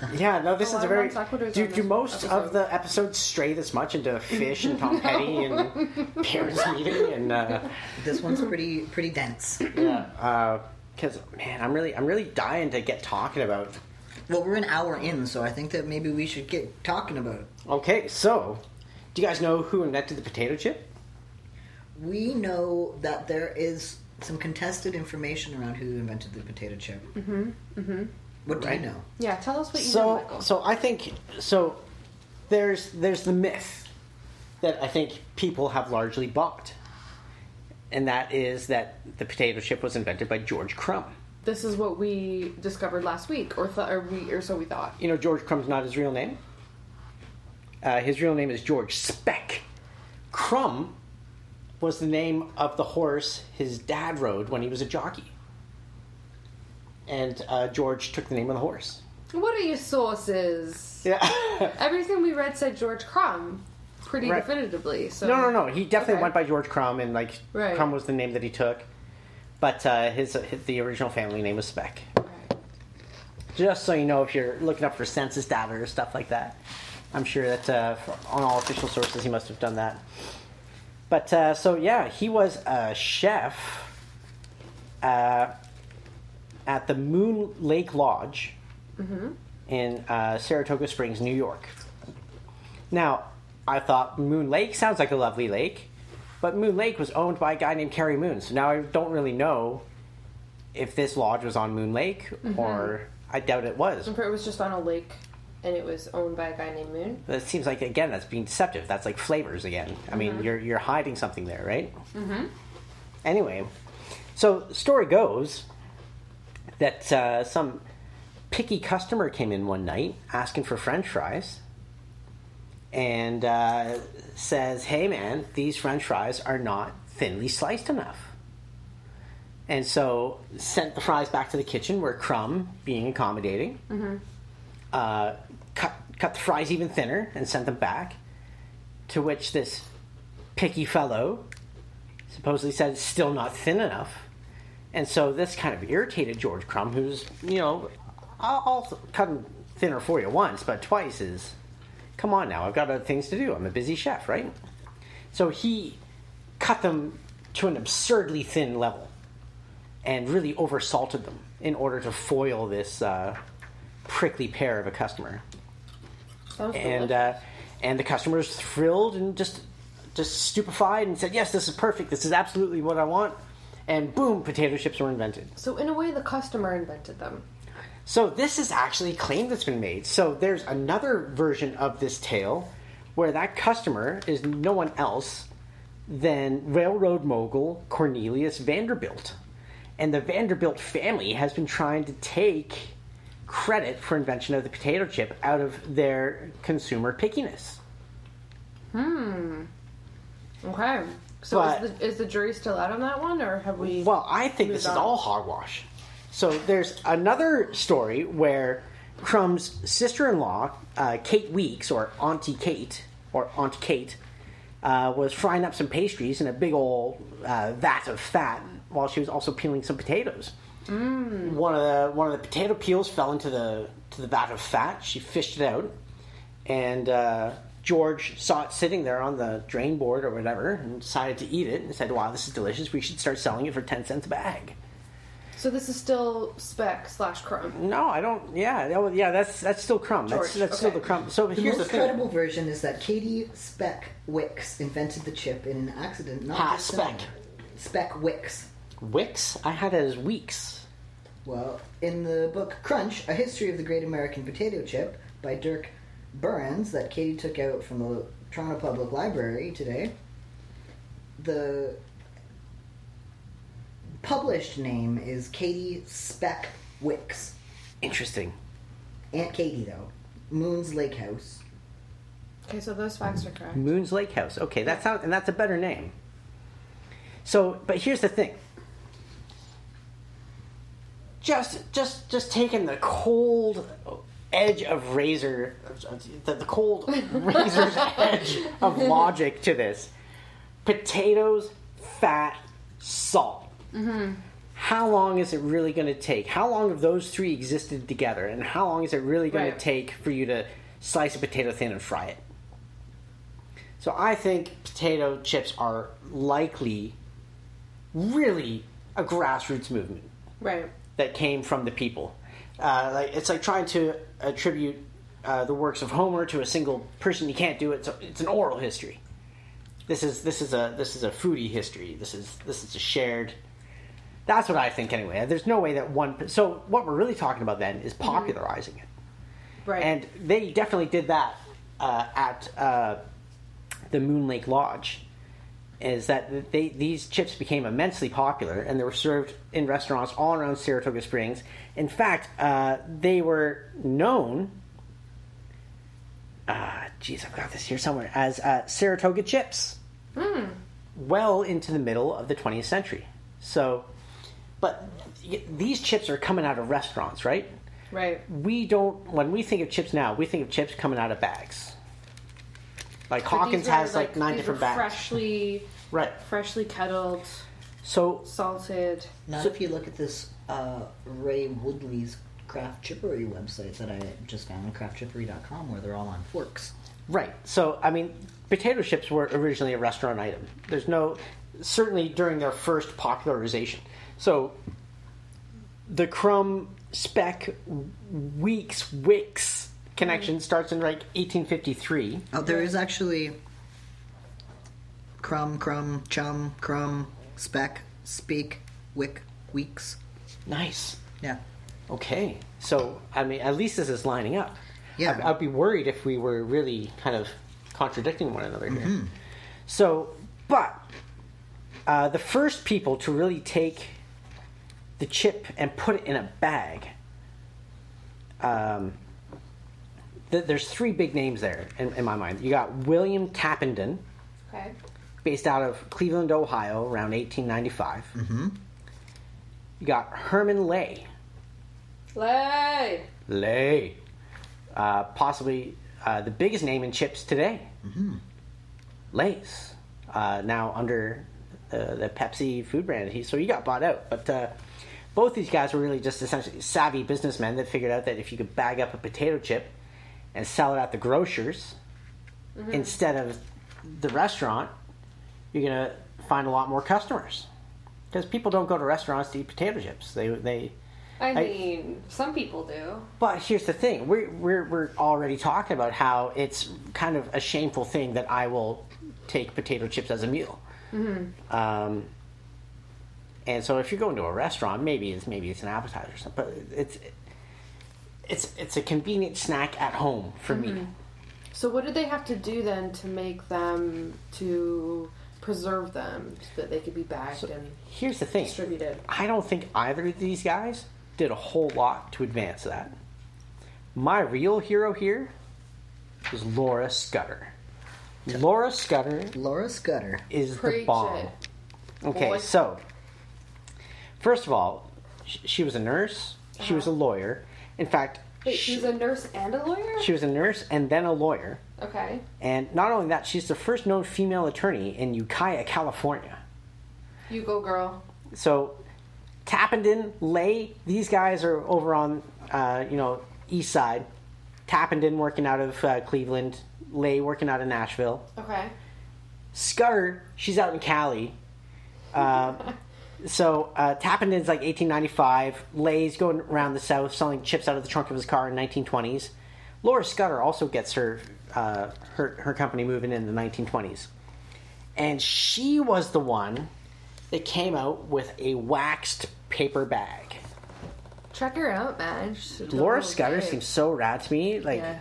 Yeah, no, this A is lot a very. Do, do most episode. of the episodes stray this much into fish and Tom Petty and parents meeting and uh, This one's pretty pretty dense. yeah? Because man, I'm really I'm really dying to get talking about Well, we're an hour in, so I think that maybe we should get talking about it. Okay, so do you guys know who invented the potato chip? We know that there is some contested information around who invented the potato chip. Mm-hmm. Mm-hmm. What do Right. you know? yeah. Tell us what you know, So Michael. so I think so. There's there's the myth that I think people have largely bought, and that is that the potato chip was invented by George Crum. this is what we discovered last week, or th- or we, or so we thought. You know, George Crum's not his real name. Uh, his real name is George Speck. Crum was the name of the horse his dad rode when he was a jockey. And uh, George took the name of the horse. What are your sources? Yeah. Everything we read said George Crum, pretty Right. definitively. So no, no, no. He definitely Okay. went by George Crum, and like Right. Crum was the name that he took. But uh, his, his the original family name was Speck. Right. Just so you know, if you're looking up for census data or stuff like that, I'm sure that uh, on all official sources he must have done that. But uh, so yeah, he was a chef uh, at the Moon Lake Lodge in uh, Saratoga Springs, New York. Now, I thought Moon Lake sounds like a lovely lake, but Moon Lake was owned by a guy named Cary Moon. So now I don't really know if this lodge was on Moon Lake or I doubt it was. It was just on a lake, and it was owned by a guy named Moon. That seems like again that's being deceptive. That's like flavors again. I mean, you're you're hiding something there, right? Mm-hmm. Anyway, so story goes that uh, some picky customer came in one night asking for French fries, and uh, says, "Hey, man, these French fries are not thinly sliced enough." And so sent the fries back to the kitchen where Crum, being accommodating, uh, cut cut the fries even thinner and sent them back. To which this picky fellow supposedly said still not thin enough, and so this kind of irritated George Crum, who's you know, I'll, I'll cut them thinner for you once, but twice is, come on now, I've got other things to do. I'm a busy chef, right? So he cut them to an absurdly thin level, and really oversalted them in order to foil this uh, prickly pear of a customer Sounds and uh, and the customer was thrilled and just just stupefied and said, "Yes, this is perfect. This is absolutely what I want." And boom, potato chips were invented. so in a way, the customer invented them. So this is actually a claim that's been made. So there's another version of this tale where that customer is no one else than railroad mogul Cornelius Vanderbilt. And the Vanderbilt family has been trying to take credit for invention of the potato chip out of their consumer pickiness. Hmm. Okay. So But- is the is the jury still out on that one, or have we? Well, I think this is all hogwash. So there's another story where Crum's sister-in-law, uh, Kate Weeks, or Auntie Kate, or Aunt Kate, uh, was frying up some pastries in a big old uh, vat of fat while she was also peeling some potatoes. One of the one of the potato peels fell into the to the vat of fat. She fished it out, and uh, George saw it sitting there on the drain board or whatever, and decided to eat it. And said, "Wow, this is delicious. We should start selling it for ten cents a bag." So this is still Speck slash Crum. No, I don't. Yeah, that was- yeah, that's that's still Crum. That's George, that's still okay. the Crum. So The here's the most thing. credible version is that Katie Speck Wicks invented the chip in an accident. Not Ha, spec. Speck. Speck Wicks. Wicks. I had it as weeks. Well, in the book Crunch, A History of the Great American Potato Chip by Dirk Burhans, that Katie took out from the Toronto Public Library today, the published name is Katie Speck Wicks. Interesting. Aunt Katie, though. Moon's Lake House. Okay, so those facts are correct. Moon's Lake House. Okay, that sounds and that's a better name. So, but here's the thing. Just, just, just taking the cold edge of razor, the, the cold razor's edge of logic to this. Potatoes, fat, salt. Mm-hmm. How long is it really going to take? How long have those three existed together? And how long is it really going Right. to take for you to slice a potato thin and fry it? So I think potato chips are likely really a grassroots movement Right. that came from the people. Uh, like it's like trying to attribute uh, the works of Homer to a single person. You can't do it. So it's an oral history. This is this is a this is a foodie history. This is this is a shared. That's what I think anyway. There's no way that one. So what we're really talking about then is popularizing it. Right. And they definitely did that uh, at uh, the Moon Lake Lodge. Is that they these chips became immensely popular and they were served in restaurants all around Saratoga Springs. In fact, uh, they were known. Uh, geez, I've got this here somewhere as uh, Saratoga chips. Well into the middle of the 20th century. So, but these chips are coming out of restaurants, right? right. we don't when we think of chips now we think of chips coming out of bags like But hawkins these has were, like nine these different were bags Freshly, right. freshly kettled, so salted. Not if you look at this uh, Ray Woodley's Craft Chippery website that I just found, on craftchippery.com, where they're all on forks. right. So i mean potato chips were originally a restaurant item. There's no certainly during their first popularization. So the Crum speck weeks wicks connection starts in like 1853 Oh, there is actually crumb, crumb, chum, crumb, speck, speak, wick, weeks. nice Yeah. Okay, so I mean, at least this is lining up. Yeah. I'd, I'd be worried if we were really kind of contradicting one another here. Mm-hmm. So, but uh, the first people to really take the chip and put it in a bag. Um, th- there's three big names there in, in my mind. You got William Tappenden, Okay. based out of Cleveland, Ohio, around 1895. Mm-hmm. You got Herman Lay. Lay. Lay. Uh, possibly uh, the biggest name in chips today. Mm-hmm. Lay's. Uh, now under uh, the Pepsi food brand. He, so he got bought out. But uh, both these guys were really just essentially savvy businessmen that figured out that if you could bag up a potato chip and sell it at the grocers instead of the restaurant, you're going to find a lot more customers. Because people don't go to restaurants to eat potato chips. They, they, I I- mean, some people do. but here's the thing: we're we're we're already talking about how it's kind of a shameful thing that I will take potato chips as a meal. Hmm. Um, and so, if you're going to a restaurant, maybe it's maybe it's an appetizer or something. But it's it's it's a convenient snack at home for me. Mm-hmm. So what did they have to do then to make them to preserve them so that they could be bagged and Here's the thing: distributed? I don't think either of these guys did a whole lot to advance that. My real hero here is Laura Scudder. Laura Scudder Laura Scudder. is the Preach bomb. it. Okay, Boy. so first of all, sh- she was a nurse. She was uh-huh. a lawyer. In fact, Wait, she, she's a nurse and a lawyer? she was a nurse and then a lawyer. Okay. And not only that, she's the first known female attorney in Ukiah, California. You go, girl. So Tappenden, Lay, these guys are over on, uh, you know, east side. Tappenden working out of uh, Cleveland, Lay working out of Nashville. Okay. Scudder, she's out in Cali. Uh, so uh, Tappenden's like 1895. Lay's going around the South selling chips out of the trunk of his car in 1920s. Laura Scudder also gets her uh, her her company moving in the 1920s, and she was the one that came out with a waxed paper bag. Check her out, man. Laura Scudder seems so rad to me. Like, Yeah.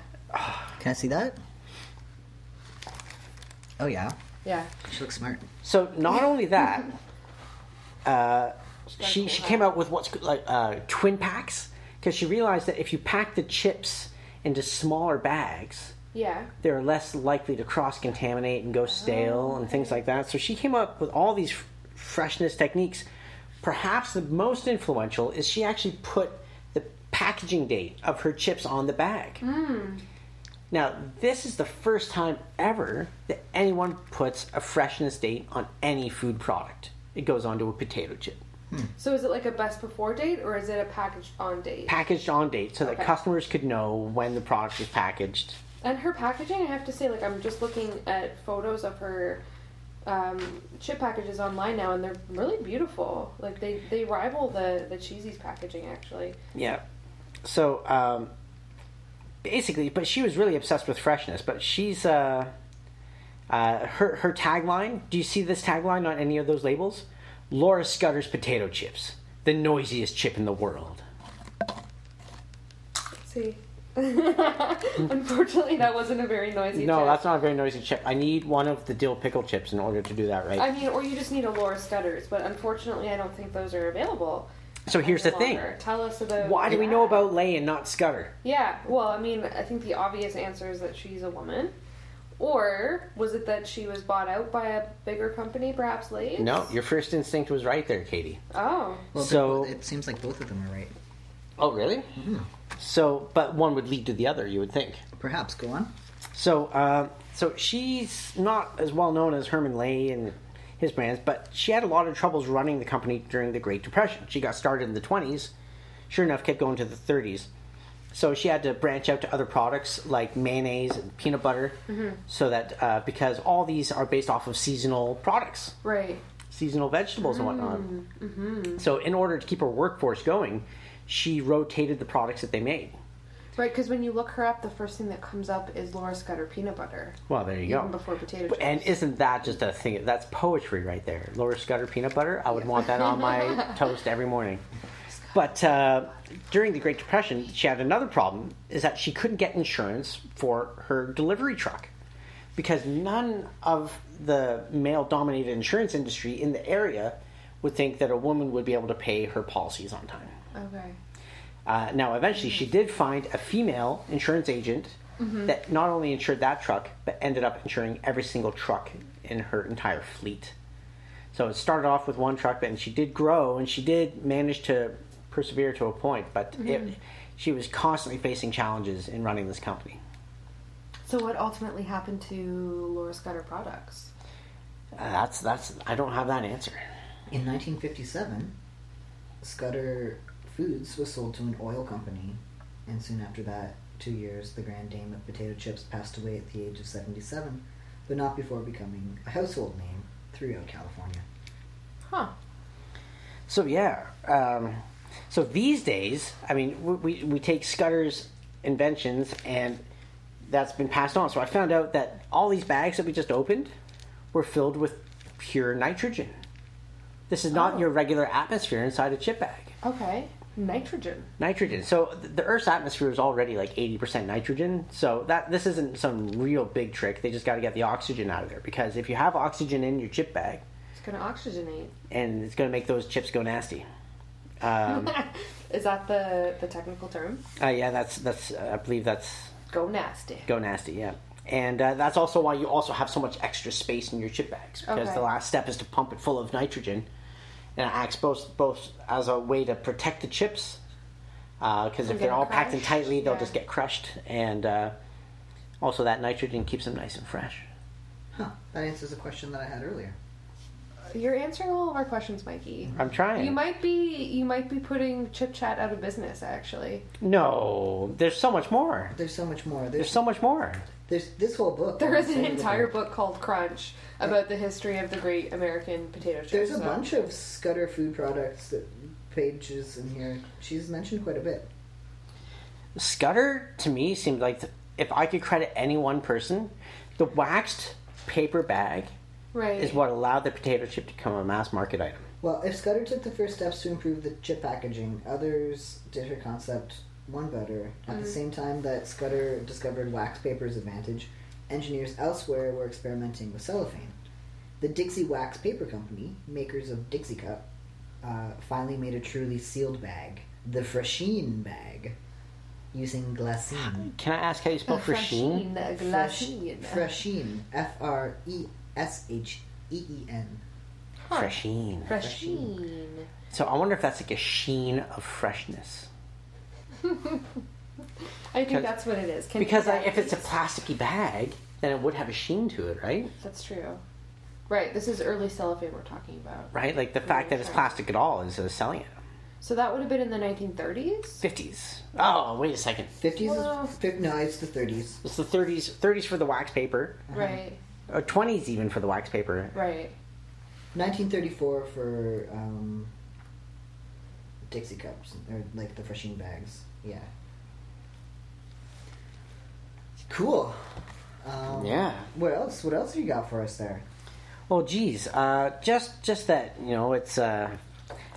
Can I see that? Oh yeah, Yeah. she looks smart. So not only that, uh, she cool she came out with what's like uh, twin packs because she realized that if you pack the chips into smaller bags, Yeah. they're less likely to cross contaminate and go stale and things like that. So she came up with all these f- freshness techniques. Perhaps the most influential is she actually put the packaging date of her chips on the bag. Now, this is the first time ever that anyone puts a freshness date on any food product. It goes onto a potato chip. So is it like a best before date or is it a packaged on date? Packaged on date so that customers could know when the product is packaged. And her packaging, I have to say, like I'm just looking at photos of her um, chip packages online now, and they're really beautiful. Like they, they rival the the Cheesy's packaging actually. Yeah. So um, basically, but she was really obsessed with freshness. But she's uh, uh, her her tagline. Do you see this tagline on any of those labels? Laura Scudder's potato chips, the noisiest chip in the world. Let's See. Unfortunately, that wasn't a very noisy. Chip. No, chip. that's not a very noisy chip. I need one of the dill pickle chips in order to do that right. I mean, or you just need a Laura Scudder's, but unfortunately, I don't think those are available. so here's the thing. Tell us about Why do we know about Lay and not Scudder? Yeah, well, I mean, I think the obvious answer is that she's a woman. Or was it that she was bought out by a bigger company, perhaps Lay's? No, your first instinct was right there, Katie. Oh. Well, So- it seems like both of them are right. Oh, really? So, but one would lead to the other, you would think. Perhaps go on. So, uh, so she's not as well known as Herman Lay and his brands, but she had a lot of troubles running the company during the Great Depression. She got started in the 20s, sure enough, kept going to the 30s. So she had to branch out to other products like mayonnaise and peanut butter, mm-hmm. so that uh, because all these are based off of seasonal products, Right. seasonal vegetables and mm-hmm. whatnot. Mm-hmm. So, in order to keep her workforce going, she rotated the products that they made. Right, because when you look her up, the first thing that comes up is Laura Scudder peanut butter. Well, there you Even go. before potato chips. And isn't that just a thing? That's poetry right there. Laura Scudder peanut butter. I would want that on my toast every morning. But uh, during the Great Depression, she had another problem: is that she couldn't get insurance for her delivery truck because none of the male-dominated insurance industry in the area would think that a woman would be able to pay her policies on time. Okay. Uh, now, eventually, she did find a female insurance agent that not only insured that truck, but ended up insuring every single truck in her entire fleet. So it started off with one truck, but and she did grow, and she did manage to persevere to a point, but it, she was constantly facing challenges in running this company. So what ultimately happened to Laura Scudder products? Uh, that's that's I don't have that answer. In 1957, Scudder Foods was sold to an oil company, and soon after that, two years, the grand dame of potato chips passed away at the age of 77, but not before becoming a household name throughout California. Huh. So yeah, um, so these days, I mean, we, we, we take Scudder's inventions and that's been passed on. So I found out that all these bags that we just opened were filled with pure nitrogen. This is not Oh. your regular atmosphere inside a chip bag. Okay. Nitrogen. Nitrogen. So the Earth's atmosphere is already like 80% nitrogen. So that this isn't some real big trick. They just got to get the oxygen out of there because if you have oxygen in your chip bag, It's gonna oxygenate. and it's going to make those chips go nasty. Um, Is that the the technical term? Uh, yeah, that's that's. Uh, I believe that's Go nasty. go nasty. Yeah, and uh, that's also why you also have so much extra space in your chip bags because Okay. the last step is to pump it full of nitrogen, and it acts both both as a way to protect the chips because From if they're getting all packed in tightly, they'll yeah. just get crushed, and uh, also that nitrogen keeps them nice and fresh. Huh, that answers a question that I had earlier. You're answering all of our questions, Mikey. I'm trying. You might be you might be putting Chip Chat out of business. Actually, No, there's so much more. There's so much more. There's There's so much more. there's this whole book. There is an entire about. book called Crunch about the history of the Great American Potato Chip. There's a so- bunch of Scudder food products that pages in here. She's mentioned quite a bit. Scudder to me seemed like the, if I could credit any one person, the waxed paper bag right. is what allowed the potato chip to become a mass market item. Well, if Scudder took the first steps to improve the chip packaging, others did her concept one better. At the same time that Scudder discovered wax paper's advantage, engineers elsewhere were experimenting with cellophane. The Dixie Wax Paper Company, makers of Dixie Cup, uh, finally made a truly sealed bag, the Fresheen bag, using glassine. Can I ask how you spell fresheen? Fresheen, Fresh, glassine. Fresheen, F R E S H E E N. Huh. Fresheen. Fresheen. So I wonder if that's like a sheen of freshness. I think that's what it is. Can Because that like, if it's a plasticky bag, then it would have a sheen to it, right? that's true. Right. This is early cellophane we're talking about. Right? Like the fact that it's plastic at all is uh, selling it. So that would have been in the 1930s. 50s. Oh, wait a second. 50s Wow. is, no, it's the 30s. It's the 30s. 30s for the wax paper. Right. Or 20s even for the wax paper. Right. 1934 for um, Dixie cups, or like the Fresheen bags. Yeah. Cool. Um, Yeah. What else? What else have you got for us there? Well, geez, uh, just just that you know, it's uh,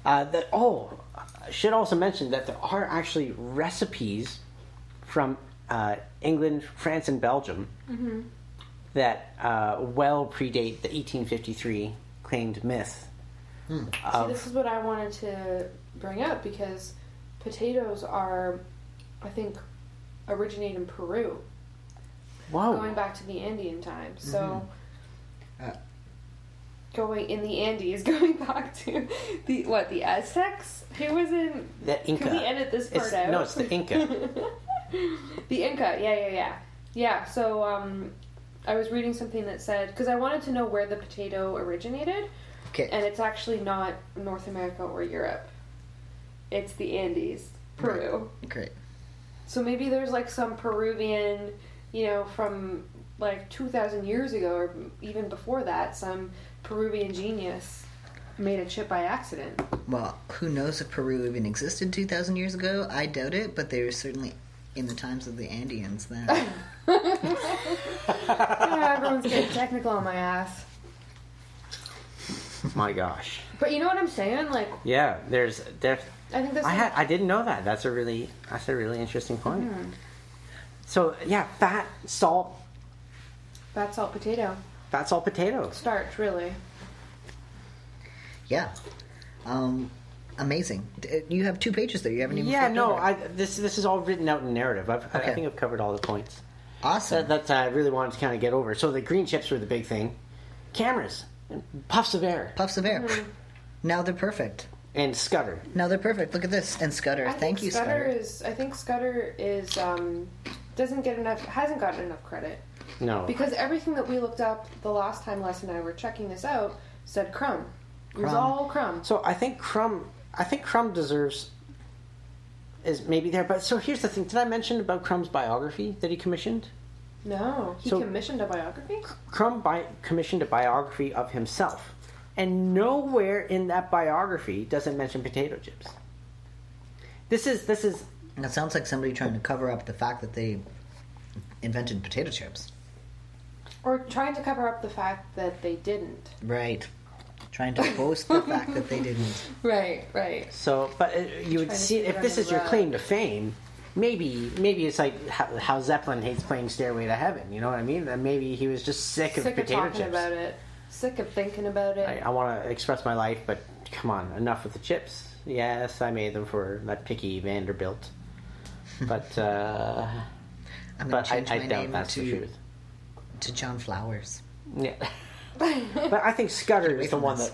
uh, that. Oh, I should also mention that there are actually recipes from uh, England, France, and Belgium that uh, well predate the 1853 claimed myth. See, Of, this is what I wanted to bring up because potatoes are, I think, originate in Peru, whoa! going back to the Andean times. So, Uh, going in the Andes, going back to the what the Aztecs. Who was in? the Inca. Can we edit this part It's- out? No, it's the Inca. the Inca, yeah, yeah, yeah, yeah. So um, I was reading something that said because I wanted to know where the potato originated, Okay. and it's actually not North America or Europe. It's the Andes, Peru. Great. So maybe there's like some Peruvian, you know, from like 2,000 years ago or even before that, some Peruvian genius made a chip by accident. Well, who knows if Peru even existed 2,000 years ago? I doubt it, but they were certainly in the times of the Andeans then. yeah, everyone's getting technical on my ass. My gosh. But you know what I'm saying? Like, Yeah, there's there. I think this I had I didn't know that. That's a really that's a really interesting point. Hmm. So yeah, fat, salt, fat salt potato fat, salt, potatoes. starch, really. yeah. Um, amazing. You have two pages there. You haven't even Yeah, no. I this this is all written out in narrative. I've, I think I've covered all the points. Awesome. That, that I really wanted to kind of get over. So the green chips were the big thing. Cameras, puffs of air, Puffs of air. Hmm. Now they're perfect. and Scudder. Now they're perfect. Look at this. And Scudder. I Thank you, Scudder Scudder. is. I think Scudder is um, doesn't get enough. Hasn't gotten enough credit No, because everything that we looked up the last time Les and I were checking this out said Crum. It was Crum. all Crum. So I think Crum, I think Crum deserves is maybe there. But so here's the thing: Did I mention about Crum's biography that he commissioned? No, he So- commissioned a biography. Crum bi- commissioned a biography of himself, and nowhere in that biography does it mention potato chips. This is this is That sounds like somebody trying to cover up the fact that they invented potato chips. Or trying to cover up the fact that they didn't. Right. Trying to boast the fact that they didn't. Right, right. so. But uh, you would see if this is your claim to fame. Maybe maybe it's like how, how Zeppelin hates playing Stairway to Heaven. You know what I mean? And maybe he was just sick of Sick of potato talking chips. about it. Sick of thinking about it. I, I want to express my life, but come on, enough with the chips. Yes, I made them for that picky Vanderbilt, but uh, I'm but to I, change I my doubt name that's the to, truth. to John Flowers. Yeah, but I think Scudder is the one that,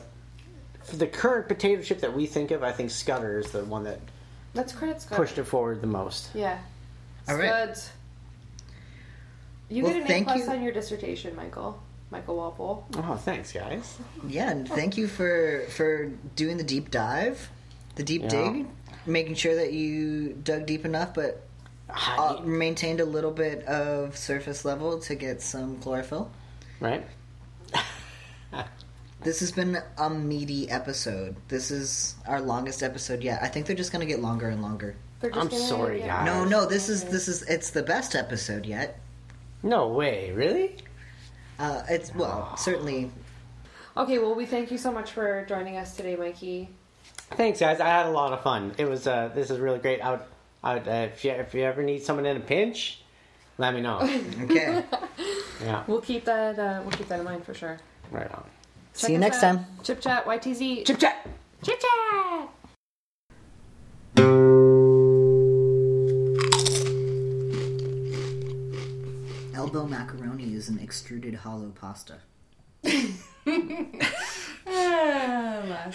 for the current potato chip that we think of, I think Scudder is the one that Let's credit Scott. pushed it forward the most. Yeah. All right. Scuds. You Well, get an A thank plus you. on your dissertation, Michael. Michael Walpole. Oh, thanks, guys. Yeah, and thank you for for doing the deep dive, the deep Yeah. dig, making sure that you dug deep enough, but uh, maintained a little bit of surface level to get some chlorophyll. right? This has been a meaty episode. This is our longest episode yet. I think they're just going to get longer and longer. I'm gonna sorry, get- guys. No, no, this is this is it's the best episode yet. No way, really? Uh, it's well, certainly. Okay, well, we thank you so much for joining us today, Mikey. Thanks, guys. I had a lot of fun. It was. Uh, this is really great. I would. I would uh, if you if you ever need someone in a pinch, let me know. Okay. yeah. We'll keep that. Uh, we'll keep that in mind for sure. Right on. See you next out. time. Chip chat YTZ. Chip chat. Chip chat. Elbow macaroni is an extruded hollow pasta. Ah, last